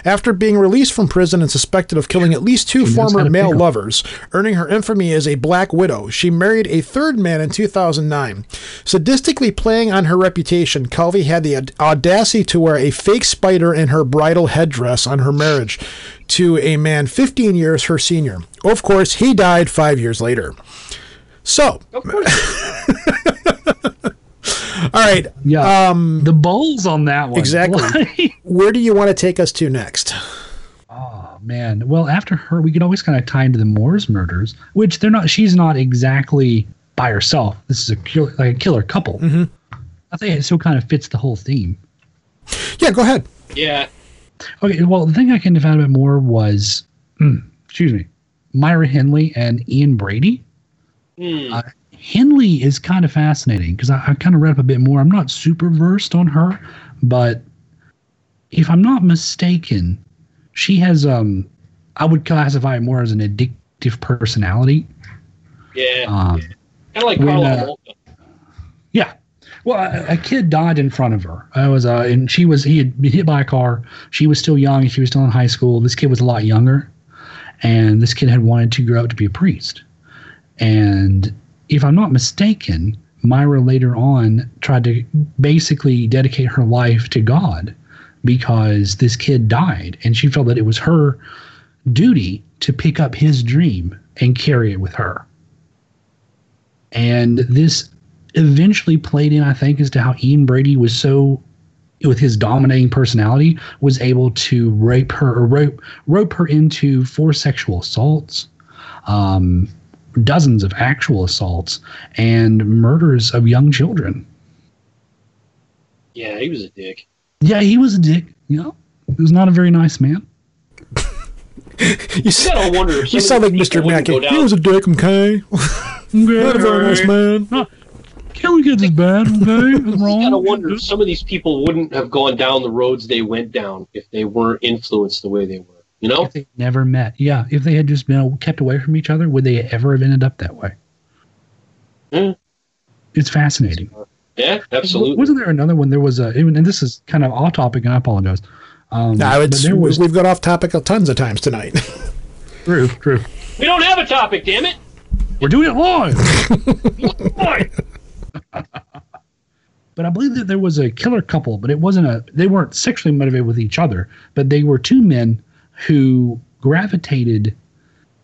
After being released from prison and suspected of killing at least two how former male lovers, earning her infamy as a black widow, she married a third man in 2009. Sadistically playing on her reputation, Calvey had the aud- audacity to wear a fake spider in her bridal headdress on her marriage to a man 15 years her senior. Of course, he died five years later. So, Of course. all right, Yeah. Um, the balls on that one. Exactly. Where do you want to take us to next? oh man. Well, after her, we could always kind of tie into the Moors murders, which they're not. She's not exactly by herself. This is a kill, like a killer couple. Mm-hmm. I think it still kind of fits the whole theme. Yeah, go ahead. yeah. Okay, well, the thing I kind of found out more was, mm, excuse me, Myra Hindley and Ian Brady. Hmm. Uh, Henley is kind of fascinating because I, I kind of read up a bit more. I'm not super versed on her, but if I'm not mistaken, she has um, I would classify it more as an addictive personality. Yeah. Um, kind of like when, Carla uh, Volta. Well, a, a kid died in front of her. I was, uh, and she was, he had been hit by a car. She was still young. She was still in high school. This kid was a lot younger. And this kid had wanted to grow up to be a priest. And if I'm not mistaken, Myra later on tried to basically dedicate her life to God because this kid died. And she felt that it was her duty to pick up his dream and carry it with her. And this eventually played in, I think, as to how Ian Brady was so, with his dominating personality, was able to rape her or rope, rope her into four sexual assaults, um, dozens of actual assaults, and murders of young children. Yeah, he was a dick. Yeah, he was a dick. You know, he was not a very nice man. You, You gotta wonder you some sound like Mr. people Mackey. He was a dick, okay? Not a very nice man. Killing kids is bad. Okay, it's wrong. You gotta wonder if some of these people wouldn't have gone down the roads they went down if they weren't influenced the way they were. You know? If they never met, yeah. If they had just been kept away from each other, would they ever have ended up that way? Hmm. It's fascinating. Yeah, absolutely. Wasn't there another one? There was a, and this is kind of off topic, and I apologize. Um, No, it's, was we've got off topic tons of times tonight. true, true. We don't have a topic, damn it. We're doing it live. but I believe that there was a killer couple, but it wasn't a. They weren't sexually motivated with each other, but they were two men who gravitated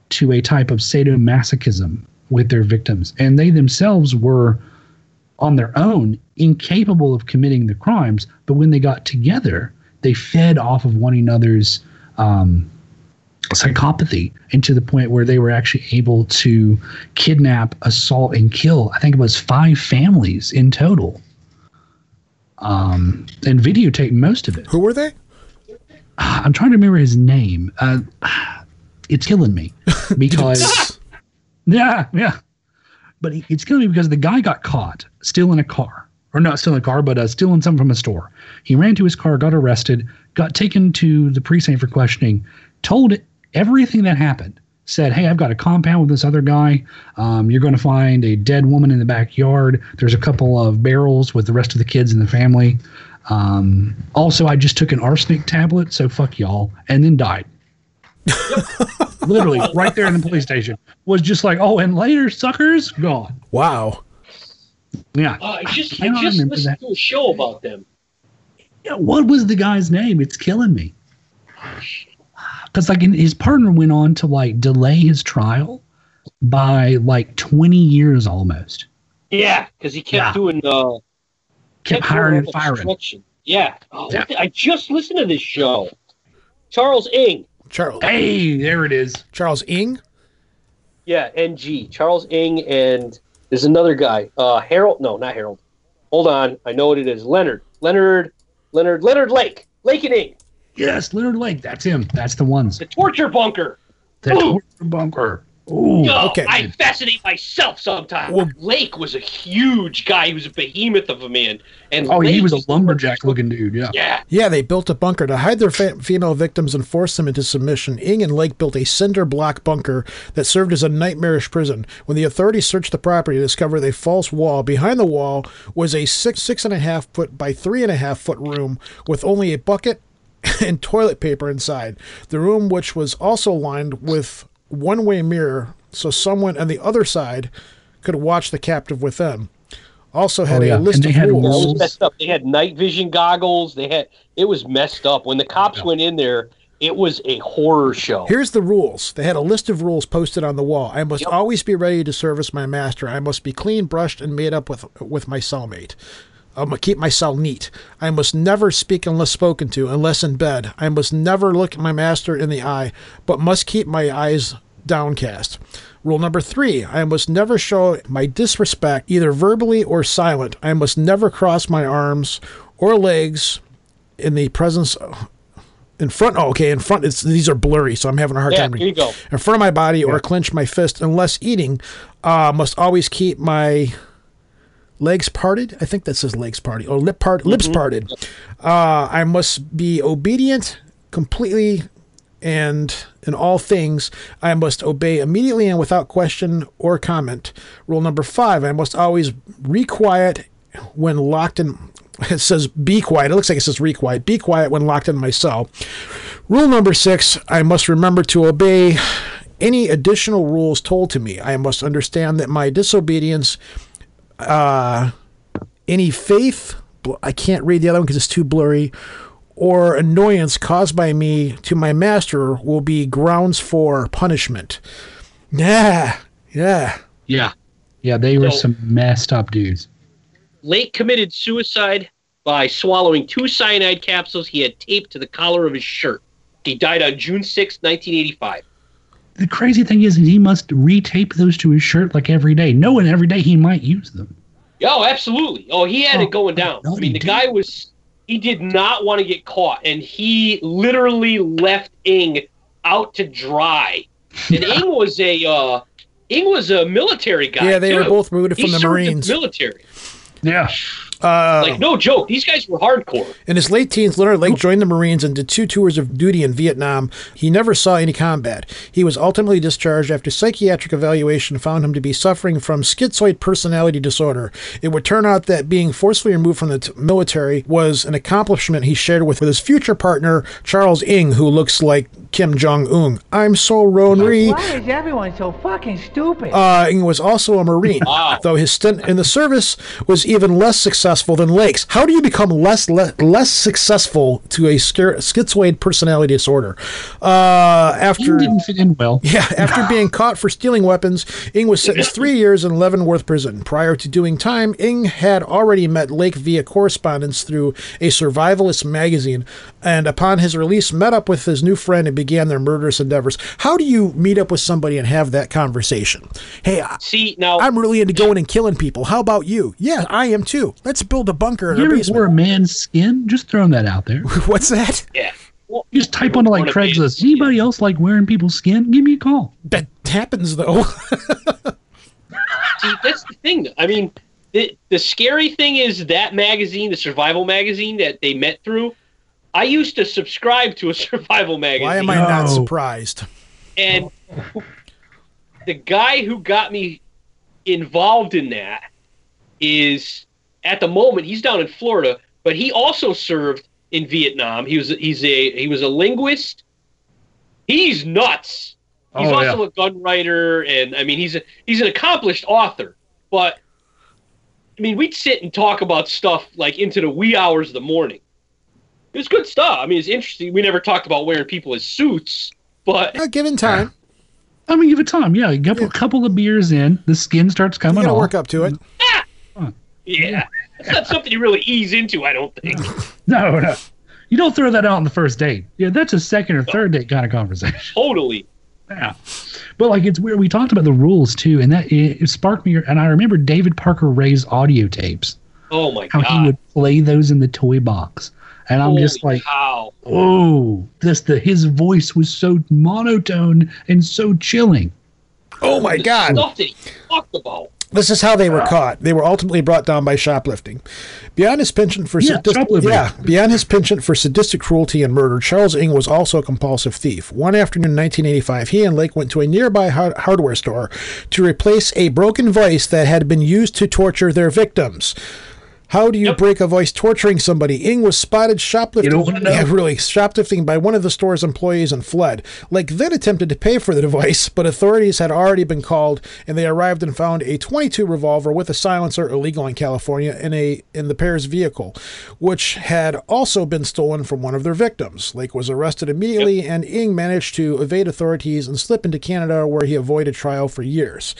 to a type of sadomasochism with their victims, and they themselves were on their own incapable of committing the crimes. But when they got together, they fed off of one another's. Um, psychopathy and to the point where they were actually able to kidnap, assault, and kill. I think it was five families in total. Um, and videotape most of it. Who were they? I'm trying to remember his name. Uh, it's killing me because yeah, yeah. But he- it's killing me because the guy got caught still in a car, or not still in a car, but uh, stealing something from a store. He ran to his car, got arrested, got taken to the precinct for questioning, told everything that happened. Said, "Hey, I've got a compound with this other guy. Um, you're going to find a dead woman in the backyard. There's a couple of barrels with the rest of the kids in the family. Um, also, I just took an arsenic tablet, so fuck y'all, and then died. Literally, right there in the police station. Was just like, oh, and later, suckers, gone. Wow. Yeah. Uh, I just I cannot just remember listened that. to a show about them. Yeah, what was the guy's name? It's killing me. Because like his partner went on to like delay his trial by like twenty years almost. Yeah, because he kept Yeah. doing uh Kept doing hiring and firing. Yeah. Oh, Yeah. the- I just listened to this show. Charles Ng. Charles Hey, there it is. Charles Ng. Yeah, NG. Charles Ng and there's another guy. Uh Harold no, not Harold. Hold on. I know what it is. Leonard. Leonard Leonard Leonard Lake. Lake and Ng. Yes, Leonard Lake. That's him. That's the ones. The torture bunker. The torture bunker. Ooh, Yo, okay. I fascinate myself sometimes. Well- Lake was a huge guy. He was a behemoth of a man. And Oh, he was a is- lumberjack looking dude. Yeah. Yeah. Yeah, they built a bunker to hide their fa- female victims and force them into submission. Ng and Lake built a cinder block bunker that served as a nightmarish prison. When the authorities searched the property, they discovered a false wall. Behind the wall was a six six and a half foot by three and a half foot room with only a bucket and toilet paper inside. The room, which was also lined with one way mirror, so someone on the other side could watch the captive within. Also had Oh, yeah. a list And they of had rules. rules. messed up. They had night vision goggles. They had it was messed up. When the cops went in there, it was a horror show. Here's the rules. They had a list of rules posted on the wall. I must always be ready to service my master. I must be clean, brushed, and made up with with my cellmate. I must keep myself neat. I must never speak unless spoken to, unless in bed. I must never look my master in the eye, but must keep my eyes downcast. Rule number three I must never show my disrespect, either verbally or silent. I must never cross my arms or legs in the presence in front. Oh, okay, in front. It's, these are blurry, so I'm having a hard Yeah, time. here you go. In front of my body or clench my fist unless eating. Uh, must always keep my legs parted. I think that says legs parted or lip part, lips parted. Uh, I must be obedient completely and in all things I must obey immediately and without question or comment. Rule number five: I must always be quiet when locked in. It says be quiet. It looks like it says re quiet. Be quiet when locked in my cell. Rule number six: I must remember to obey any additional rules told to me. I must understand that my disobedience, uh, any faith, I can't read the other one because it's too blurry, or annoyance caused by me to my master will be grounds for punishment. Yeah, yeah. Yeah. Yeah, they were So- some messed up dudes. Lake committed suicide by swallowing two cyanide capsules he had taped to the collar of his shirt. He died on June 6, 1985. The crazy thing is, he must retape those to his shirt like every day, knowing every day he might use them. Oh, absolutely. Oh, he had Oh, it going down. no, I mean, he the guy was he did not want to get caught, and he literally left Ng out to dry. And Ng was a uh, Ng was a military guy. Yeah, they were too. both rooted He from the served in Marines. military. Yeah. Uh, Like no joke, these guys were hardcore. In his late teens, Leonard Lake joined the Marines and did two tours of duty in Vietnam. He never saw any combat. He was ultimately discharged after psychiatric evaluation found him to be suffering from schizoid personality disorder. It would turn out that being forcefully removed from the t- military was an accomplishment he shared with, with his future partner, Charles Ng, who looks like Kim Jong Un. I'm so Ronri. Why is everyone so fucking stupid? Uh, Ng was also a Marine, Wow. though his stint in the service was even less successful than Lake's. How do you become less le- less successful to a schi- schizoid personality disorder? Uh, He after didn't fit in well. yeah, after being caught for stealing weapons, Ng was sentenced three years in Leavenworth prison. Prior to doing time, Ng had already met Lake via correspondence through a survivalist magazine, and upon his release, met up with his new friend and began their murderous endeavors. How do you meet up with somebody and have that conversation? Hey, See now, I'm really into going and killing people. How about you? Yeah, I am too. Let's build a bunker in You our ever basement. wore a man's skin? Just throwing that out there. What's that? yeah. Well, You just type onto like Craigslist. Anybody else like wearing people's skin? Give me a call. That happens though. See, that's the thing. I mean, the the scary thing is that magazine, the survival magazine that they met through. I used to subscribe to a survival magazine. Why am I not No. surprised? And the guy who got me involved in that is at the moment he's down in Florida, but he also served in Vietnam. He was he's a he was a linguist. He's nuts. He's Oh, also a gun writer, and I mean he's a he's an accomplished author. But I mean, we'd sit and talk about stuff like into the wee hours of the morning. It was good stuff. I mean, it's interesting. We never talked about wearing people as suits, but Uh, given time, I mean, give it time. Yeah, a couple, couple of beers in, the skin starts you coming gotta off. work up to it. Yeah, it's not something you really ease into. I don't think. No, no. You don't throw that out on the first date. Yeah, that's a second or third date kind of conversation. totally. Yeah. But like it's weird. We talked about the rules too, and that it, it sparked me. And I remember David Parker Ray's audio tapes, Oh my how god! How he would play those in the toy box. And I'm just like, cow! oh, this the his voice was so monotone and so chilling. Oh my the God. Stuff that he talked about. This is how they were caught. They were ultimately brought down by shoplifting. Beyond his penchant for Yeah, sadistic, yeah, beyond his penchant for sadistic cruelty and murder, Charles Ng was also a compulsive thief. One afternoon in 1985, he and Lake went to a nearby hard- hardware store to replace a broken voice that had been used to torture their victims. How do you break a voice torturing somebody? Ng was spotted shoplifting. You don't wanna know? Yeah, really, shoplifting by one of the store's employees and fled. Lake then attempted to pay for the device, but authorities had already been called, and they arrived and found a 22 revolver with a silencer, illegal in California, in a in the pair's vehicle, which had also been stolen from one of their victims. Lake was arrested immediately, and Ng managed to evade authorities and slip into Canada, where he avoided trial for years.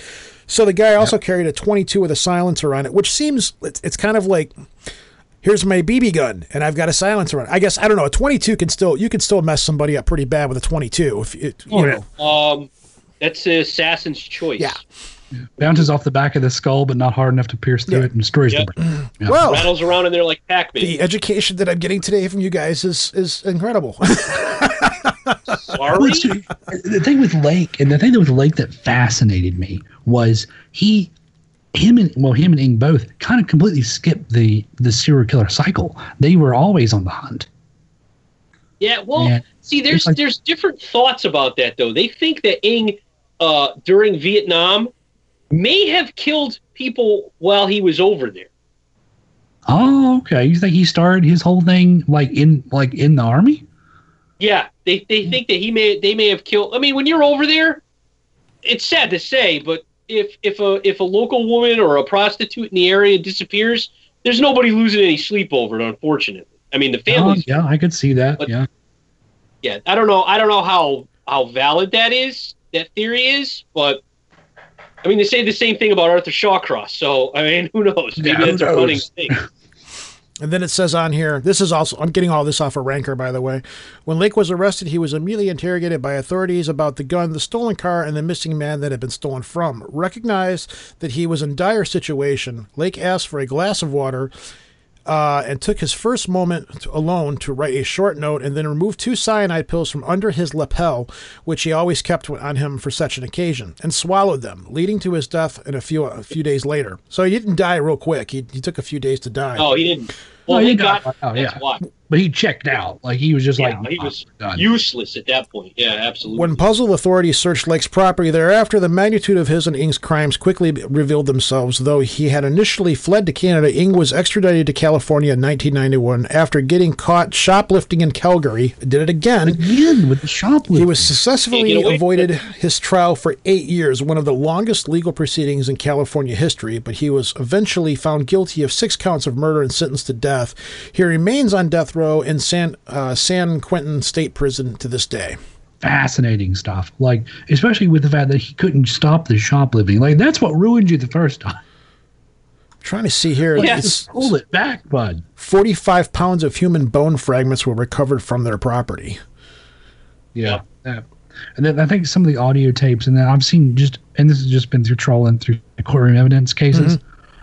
So the guy also carried a 22 with a silencer on it, which seems it's, it's kind of like here's my BB gun and I've got a silencer on it. I guess I don't know. A 22 can still you can still mess somebody up pretty bad with a 22 if it, you Oh, know. Um, that's the assassin's choice. Yeah. Bounces off the back of the skull, but not hard enough to pierce through Yeah. it and destroys Yep. the brain. Yeah. Well, Rattles around in there like Pac-Man. the education that I'm getting today from you guys is is incredible. Sorry. The thing with Lake, and the thing that with Lake that fascinated me was he, him and well, him and Ng both kind of completely skipped the the serial killer cycle. They were always on the hunt. Yeah, well, Yeah. see, there's like- there's different thoughts about that though. They think that Ng, uh, during Vietnam, may have killed people while he was over there. Oh, okay. You think he started his whole thing like in like in the army? Yeah, they they hmm. think that he may they may have killed. I mean, when you're over there, it's sad to say, but if if a if a local woman or a prostitute in the area disappears, there's nobody losing any sleep over it. Unfortunately, I mean the Oh, families. yeah, I could see that. But- yeah. yeah, I don't know. I don't know how how valid that is. That theory is, but I mean they say the same thing about Arthur Shawcross. So I mean, who knows? Maybe Yeah, who that's a running thing. And then it says on here, this is also, I'm getting all this off of Ranker, by the way. When Lake was arrested, he was immediately interrogated by authorities about the gun, the stolen car, and the missing man that had been stolen from. Recognized that he was in dire situation, Lake asked for a glass of water uh, and took his first moment alone to write a short note and then removed two cyanide pills from under his lapel, which he always kept on him for such an occasion, and swallowed them, leading to his death in a few a few days later. So he didn't die real quick. He, he took a few days to die. Oh, he didn't. Well, No, he he got- got. oh, yeah. why. But he checked out. Like he was just Yeah, like he was done. useless at that point. Yeah, absolutely. When puzzle authorities searched Lake's property thereafter, the magnitude of his and Ng's crimes quickly revealed themselves. Though he had initially fled to Canada, Ng was extradited to California in 1991 after getting caught shoplifting in Calgary. Did it again. Again with the shoplifting. He was successfully avoided his trial for eight years, one of the longest legal proceedings in California history, but he was eventually found guilty of six counts of murder and sentenced to death. He remains on death row in San, uh, San Quentin State Prison to this day. fascinating stuff. Like especially with the fact that he couldn't stop the shoplifting. Like that's what ruined you the first time. trying to see here. Yeah. Hold it back, bud. 45 pounds of human bone fragments were recovered from their property. Yeah. yeah. And then I think some of the audio tapes, and then I've seen just, and this has just been through trolling through courtroom evidence cases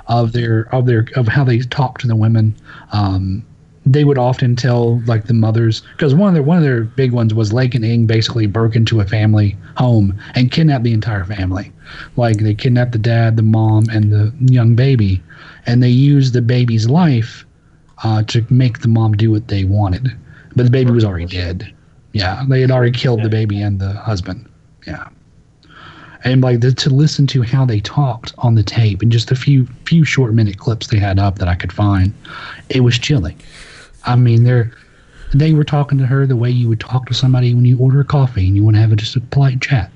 of their of their of how they talk to the women. Um, they would often tell like the mothers because one of their one of their big ones was Lake and Ng basically broke into a family home and kidnapped the entire family. Like they kidnapped the dad, the mom, and the young baby, and they used the baby's life uh, to make the mom do what they wanted. But the baby was already dead. Yeah, they had already killed the baby and the husband. Yeah, and like the, to listen to how they talked on the tape and just a few few short minute clips they had up that I could find, it was chilling. I mean, they're they were talking to her the way you would talk to somebody when you order a coffee and you want to have a, just a polite chat.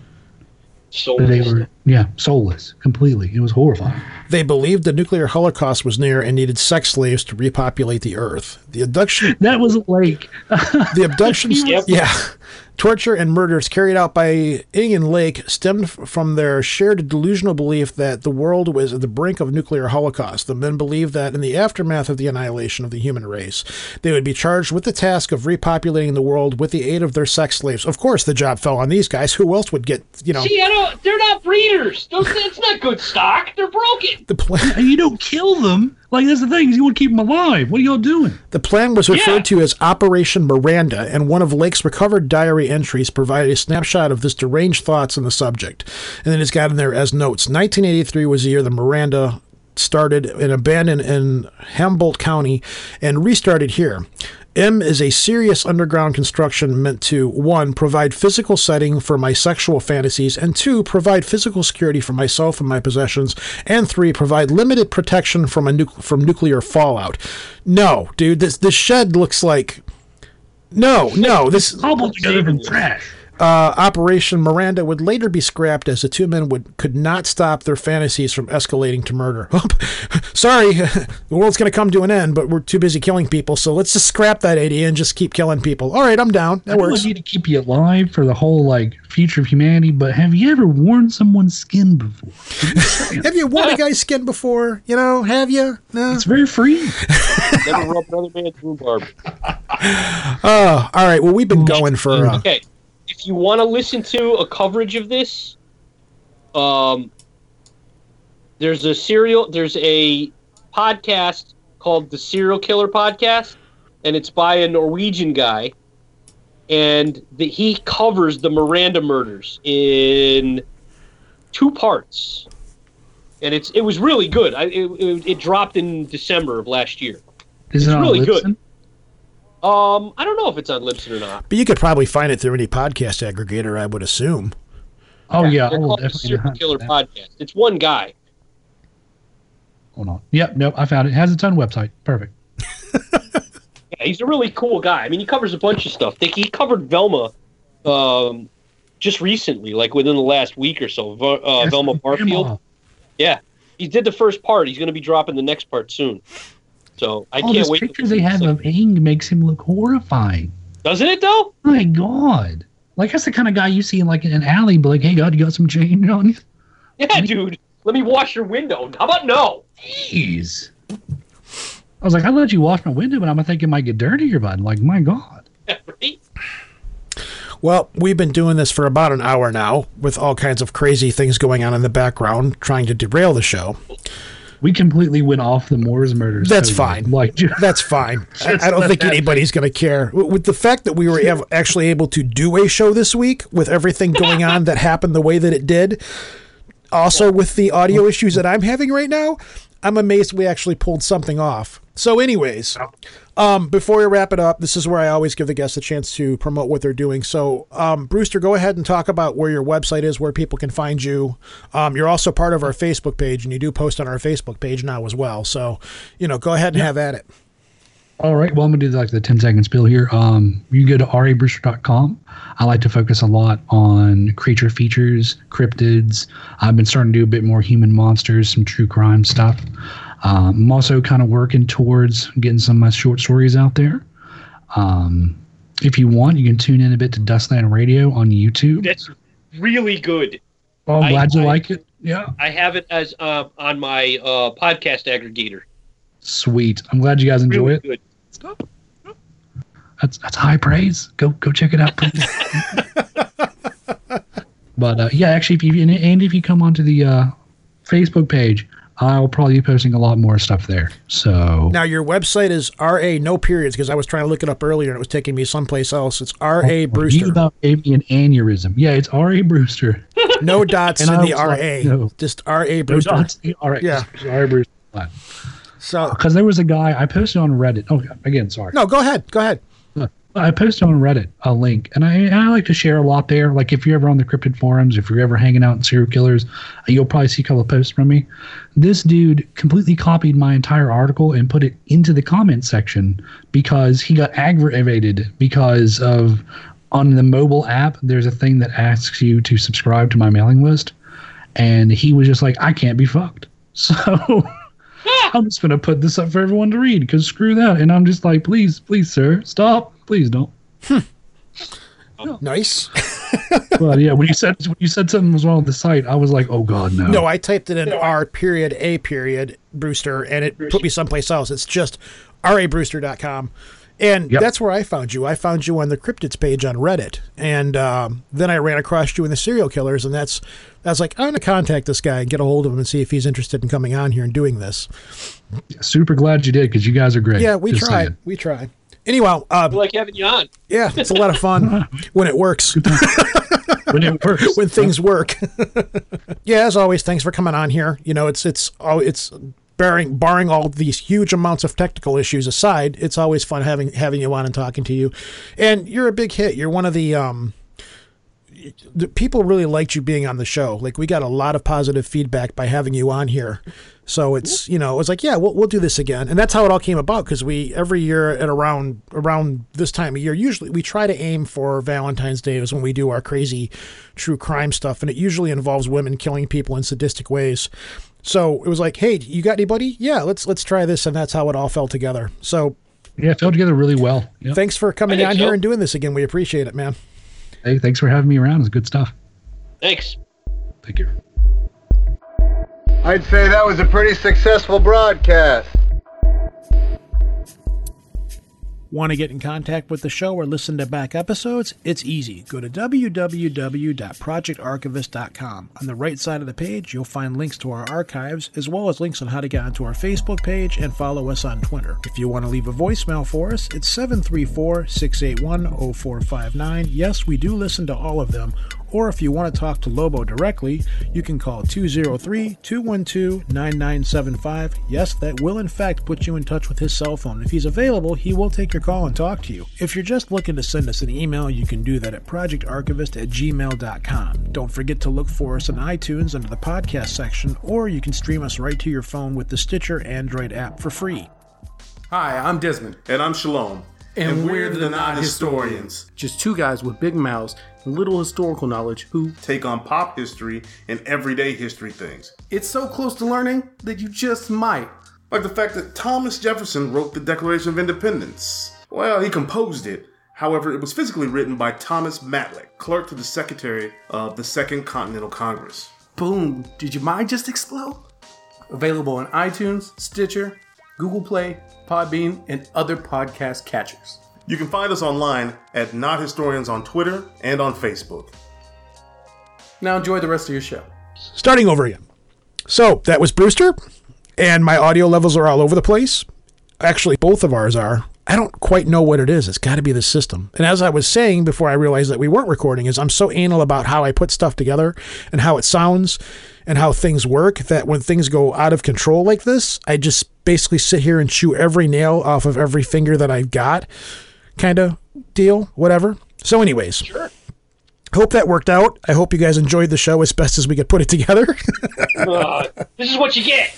So But they were yeah soulless completely. It was horrifying. They believed the nuclear holocaust was near and needed sex slaves to repopulate the earth. The abduction That was Lake. the abductions, Yep. yeah, torture and murders carried out by Ng and Lake stemmed from their shared delusional belief that the world was at the brink of nuclear holocaust. The men believed that in the aftermath of the annihilation of the human race, they would be charged with the task of repopulating the world with the aid of their sex slaves. Of course, the job fell on these guys. Who else would get, you know, See, I don't. They're not breeders. Those, that's not good stock. They're broken. the plan? you don't kill them. Like that's the thing. is You want to keep them alive. What are y'all doing? The plan was referred to as Operation Miranda, and one of Lake's recovered diary entries provided a snapshot of this deranged thoughts on the subject. And then it's got in there as notes. 1983 was the year the Miranda started and abandoned in Humboldt County and restarted here. M is a serious underground construction meant to one provide physical setting for my sexual fantasies, and two provide physical security for myself and my possessions, and three provide limited protection from a nu- from nuclear fallout. No, dude, this this shed looks like no, no. This Cobbled from trash. Uh, Operation Miranda would later be scrapped as the two men would could not stop their fantasies from escalating to murder. Sorry, the world's going to come to an end, but we're too busy killing people, so let's just scrap that idea and just keep killing people. All right, I'm down. That I know works. I need to keep you alive for the whole like future of humanity. But have you ever worn someone's skin before? Have you worn a guy's skin before? You know, have you? No. It's very free. Never rub another man's rhubarb. Oh, all right. Well, we've been going for. Uh, Okay, if you want to listen to a coverage of this, um, there's a serial, there's a podcast called the Serial Killer Podcast, and it's by a Norwegian guy, and the, he covers the Miranda murders in two parts, and it's it was really good. I, it, it, it dropped in December of last year. Is It's it really good. Libsyn? Um, I don't know if it's on Libsyn or not. but you could probably find it through any podcast aggregator, I would assume. Oh yeah, I They're will called the Serial Killer that. Podcast. It's one guy. Hold on. Yep, nope. I found it. it. Has its own website. Perfect. Yeah, he's a really cool guy. I mean, he covers a bunch of stuff. Think he covered Velma, um, just recently, like within the last week or so. Uh, Velma Barfield. Yeah, he did the first part. He's going to be dropping the next part soon. So I oh, can't this wait. to picture they have of Ng makes him look horrifying. Doesn't it though? My God. Like that's the kind of guy you see in like an alley, but like, hey God, you got some change on you? Yeah, dude. Let me wash your window. How about no? Jeez. I was like, I let you wash my window, but I'm thinking it might get dirtier, bud. Like, my God. right? Well, we've been doing this for about an hour now with all kinds of crazy things going on in the background, trying to derail the show. We completely went off the Moors murders. That's fine. Like, That's fine. I, I don't think anybody's going to care. With the fact that we were actually able to do a show this week with everything going on that happened the way that it did, also with the audio issues that I'm having right now, I'm amazed we actually pulled something off. So, anyways, um, before we wrap it up, this is where I always give the guests a chance to promote what they're doing. So, um, Brewster, go ahead and talk about where your website is, where people can find you. Um, you're also part of our Facebook page, and you do post on our Facebook page now as well. So, you know, go ahead and have at it. All right. Well, I'm going to do like the 10 second spiel here. Um, you go to rabrewster.com. I like to focus a lot on creature features, cryptids. I've been starting to do a bit more human monsters, some true crime stuff. Um, I'm also kind of working towards getting some of my short stories out there. Um, if you want, you can tune in a bit to Dustland Radio on YouTube. That's really good. Oh, I'm I- glad you I- like it. Yeah. I have it as uh, on my uh, podcast aggregator. Sweet. I'm glad you guys enjoy Really it. good. That's that's high praise. Go go check it out, please. but uh, yeah, actually, if you and, and if you come onto the uh, Facebook page, I'll probably be posting a lot more stuff there. So Now your website is RA no periods because I was trying to look it up earlier and it was taking me someplace else. It's RA oh, You Brewster. about gave me an aneurysm. Yeah, it's R. A. Brewster. No dots And in the was like, RA. no. Just RA No Brewster. dots. All right. Yeah. R. A. Brewster. So uh, Because there was a guy I posted on Reddit. Oh, again, sorry. no, go ahead. Go ahead. I posted on Reddit a link, and I, I like to share a lot there. Like if you're ever on the cryptid forums, if you're ever hanging out in serial killers, you'll probably see a couple of posts from me. This dude completely copied my entire article and put it into the comment section because he got aggravated because of on the mobile app. There's a thing that asks you to subscribe to my mailing list, and he was just like, "I can't be fucked." So. I'm just gonna put this up for everyone to read because screw that. And I'm just like, please, please, sir, stop, please don't. Nice. But yeah, when you said when you said something was wrong with the site, I was like, oh god, no. No, I typed it in R period A period Brewster and it put me someplace else. It's just rabrewster.com. And Yep. that's where I found you. I found you on the cryptids page on Reddit, and um, then I ran across you in the serial killers, and that's that's like I'm gonna contact this guy and get a hold of him and see if he's interested in coming on here and doing this. Super glad you did because you guys are great. Yeah, we Just try. saying. We try. Anyway, uh, I like having you on. yeah, it's a lot of fun when it works. When it works. when things work. yeah, as always, thanks for coming on here. You know, it's it's oh, it's barring barring all these huge amounts of technical issues aside, it's always fun having having you on and talking to you. And you're a big hit. You're one of the um the people really liked you being on the show. Like we got a lot of positive feedback by having you on here. So it's you know it was like yeah we'll we'll do this again, and that's how it all came about because we every year at around around this time of year usually we try to aim for Valentine's Day is when we do our crazy true crime stuff, and it usually involves women killing people in sadistic ways. So it was like hey you got anybody? Yeah let's let's try this, and that's how it all fell together. So Yeah, it fell together really well. Yep. thanks for coming think on so. here and doing this again. We appreciate it, man. Hey, thanks for having me around. It's good stuff. Thanks. Thank you. I'd say that was a pretty successful broadcast. Want to get in contact with the show or listen to back episodes? It's easy. Go to www.projectarchivist.com. On the right side of the page, you'll find links to our archives, as well as links on how to get onto our Facebook page and follow us on Twitter. If you want to leave a voicemail for us, it's 734 681 0459. Yes, we do listen to all of them. Or if you want to talk to Lobo directly, you can call 203 212 9975. Yes, that will in fact put you in touch with his cell phone. If he's available, he will take your call and talk to you. If you're just looking to send us an email, you can do that at projectarchivist at gmail.com. Don't forget to look for us on iTunes under the podcast section, or you can stream us right to your phone with the Stitcher Android app for free. Hi, I'm Desmond. And I'm Shalom. And, we're, the Not Historians. Just two guys with big mouths and little historical knowledge who Take on pop history and everyday history things. it's so close to learning that you just might. Like the fact that Thomas Jefferson wrote the Declaration of Independence. Well, he composed it. However, it was physically written by Thomas Matlack, clerk to the Secretary of the Second Continental Congress. Boom, did your mind just explode? Available on iTunes, Stitcher, Google Play, Podbean, and other podcast catchers. You can find us online at Not Historians on Twitter and on Facebook. Now enjoy the rest of your show. Starting over again. So that was Brewster, and my audio levels are all over the place. Actually, both of ours are. I don't quite know what it is. It's got to be the system. And as I was saying before I realized that we weren't recording, is I'm so anal about how I put stuff together and how it sounds and how things work that when things go out of control like this, I just basically sit here and chew every nail off of every finger that I've got, kind of deal, whatever. So, anyways, Sure. hope that worked out. I hope you guys enjoyed the show as best as we could put it together. Uh, this is what you get.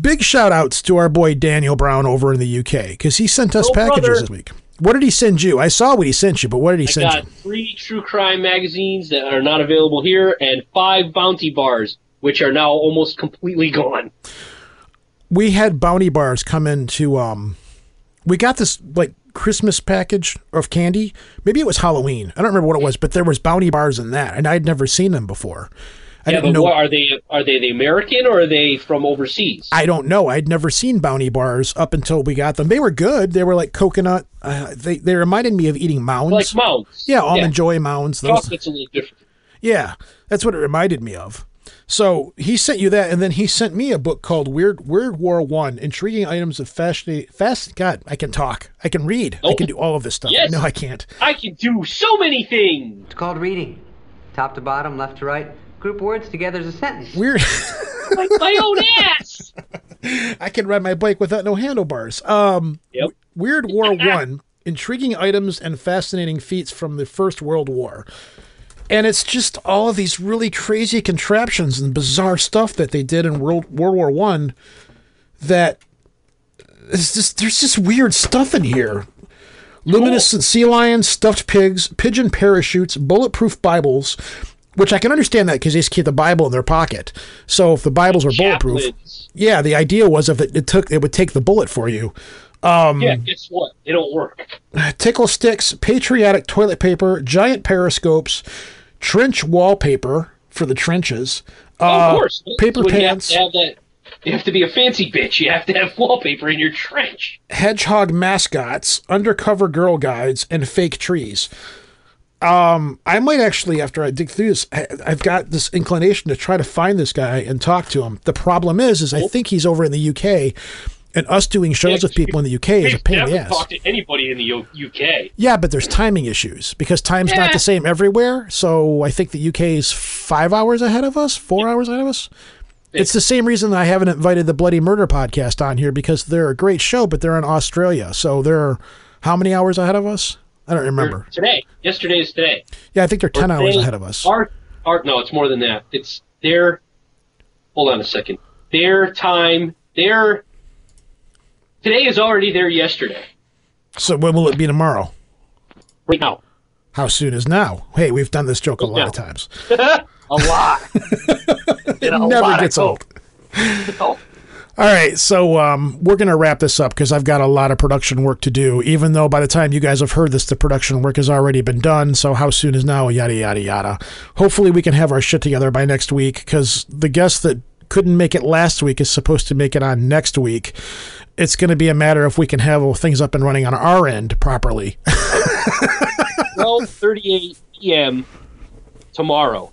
Big shout outs to our boy Daniel Brown over in the UK because he sent us Oh, packages brother. this week. What did he send you? I saw what he sent you, but what did he I send got you? three true crime magazines that are not available here, and five bounty bars, which are now almost completely gone. We had bounty bars come in to um we got this like Christmas package of candy. Maybe it was Halloween. I don't remember what it was, but there was bounty bars in that, and I'd never seen them before. I yeah, didn't but know. what, are they? Are they the American or are they from overseas? I don't know. I'd never seen bounty bars up until we got them. They were good. They were like coconut. Uh, they they reminded me of eating mounds. like mounds. yeah, almond joy mounds. Those. Chocolate's a little different. Yeah, that's what it reminded me of. So he sent you that, and then he sent me a book called Weird Weird War One: Intriguing Items of Fascinating. Fast, God, I can talk, I can read, I Oh. can do all of this stuff. Yes. No, I can't. I can do so many things. It's called reading. Top to bottom, left to right. Group words together as a sentence. Weird. Like my own ass. I can ride my bike without no handlebars. Um, Yep. Weird War One: Intriguing Items and Fascinating Feats from the First World War. And it's just all of these really crazy contraptions and bizarre stuff that they did in World World War One. That it's just there's just weird stuff in here. Luminescent sea lions, stuffed pigs, pigeon parachutes, bulletproof Bibles, which I can understand that because they just keep the Bible in their pocket. So if the Bibles were bulletproof, yeah, the idea was if it, it took it would take the bullet for you. Um, Yeah, guess what? Don't work. Tickle sticks, patriotic toilet paper, giant periscopes, trench wallpaper for the trenches, Oh, uh, of course. paper When you have pants. have that You have to be a fancy bitch. You have to have wallpaper in your trench. hedgehog mascots, undercover girl guides, and fake trees. Um, I might actually, after I dig through this, I, I've got this inclination to try to find this guy and talk to him. The problem is, is I think he's over in the UK, and us doing shows with people in the UK is a pain in the ass. talk to anybody in the UK. Yeah, but there's timing issues because time's not the same everywhere. So I think the UK is five hours ahead of us, four hours ahead of us. It's the same reason that I haven't invited the Bloody Murder podcast on here because they're a great show, but they're in Australia. So they're how many hours ahead of us? I don't remember. Today, yesterday is today. Yeah, I think they're 10 Or hours they- ahead of us. Our, our, no, it's more than that. It's their. Hold on a second. Their time. Their. Today is already there yesterday. So when will it be tomorrow? Right now. How soon is now? Hey, we've done this joke a lot now. of times. a lot. It a never lot gets old. All right, so um, we're going to wrap this up because I've got a lot of production work to do. Even though by the time you guys have heard this, the production work has already been done. So how soon is now? Yada yada yada. Hopefully, we can have our shit together by next week because the guest that couldn't make it last week is supposed to make it on next week. It's going to be a matter if we can have things up and running on our end properly. 12:38 p.m. tomorrow.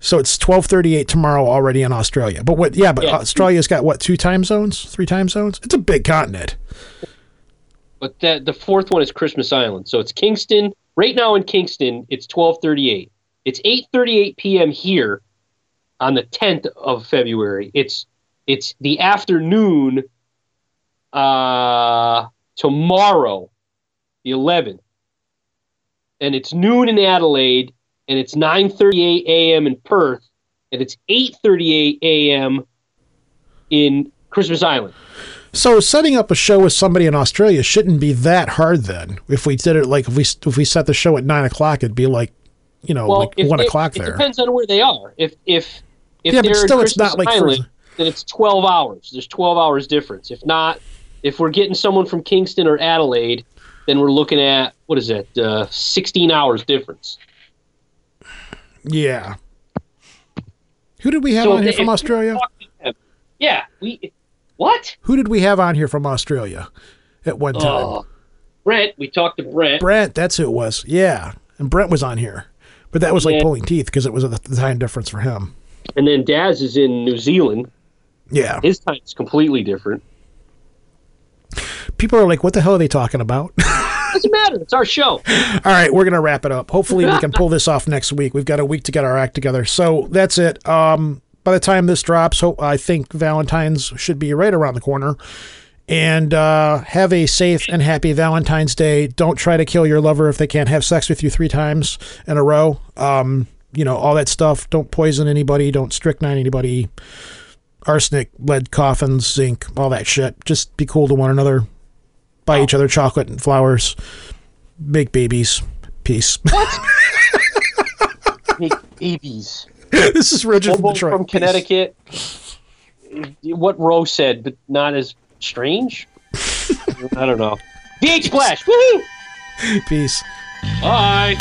so it's twelve thirty eight tomorrow already in Australia. But what? Yeah, but Yeah. Australia's got what? Two time zones? Three time zones? It's a big continent. But the the fourth one is Christmas Island. So it's Kingston. Right now in Kingston, it's 12:38. It's 8:38 p.m. here on the 10th of February. It's it's the afternoon uh tomorrow, the 11th. And it's noon in Adelaide and it's 9:38 a.m. in Perth and it's 8:38 a.m. in Christmas Island. So setting up a show with somebody in Australia shouldn't be that hard then. If we did it like if we if we set the show at nine o'clock, it'd be like you know like if one they- o'clock it there. depends on where they are. If if if Yeah, they're in still, it's Christmas not like for- Island, then it's twelve hours. There's twelve hours difference. If not, if we're getting someone from Kingston or Adelaide, then we're looking at what is it? Uh, Sixteen hours difference. Yeah. Who did we have So on here from Australia? them- Yeah, we what? Who did we have on here from Australia at one time? Oh, Brent. We talked to Brent. Brent, that's who it was. Yeah, and Brent was on here, but that was like Yeah. pulling teeth because it was the the time difference for him. And then Daz is in New Zealand. Yeah, His time's completely different. People are like, "What the hell are they talking about?" Doesn't matter. It's our show. All right, we're gonna wrap it up. Hopefully, we can pull this off next week. We've got a week to get our act together. So that's it. Um, by the time this drops, hope I think Valentine's should be right around the corner. And uh, have a safe and happy Valentine's Day. Don't try to kill your lover if they can't have sex with you three times in a row. Um, you know all that stuff. Don't poison anybody. Don't strychnine anybody. Arsenic, lead, coffins, zinc, all that shit. Just be cool to one another. Buy each other chocolate and flowers make babies. Peace. Make babies. this is Richard from Detroit. from Connecticut. What Roe said, but not as strange. I don't know. VH Splash. Woohoo! Peace. Bye.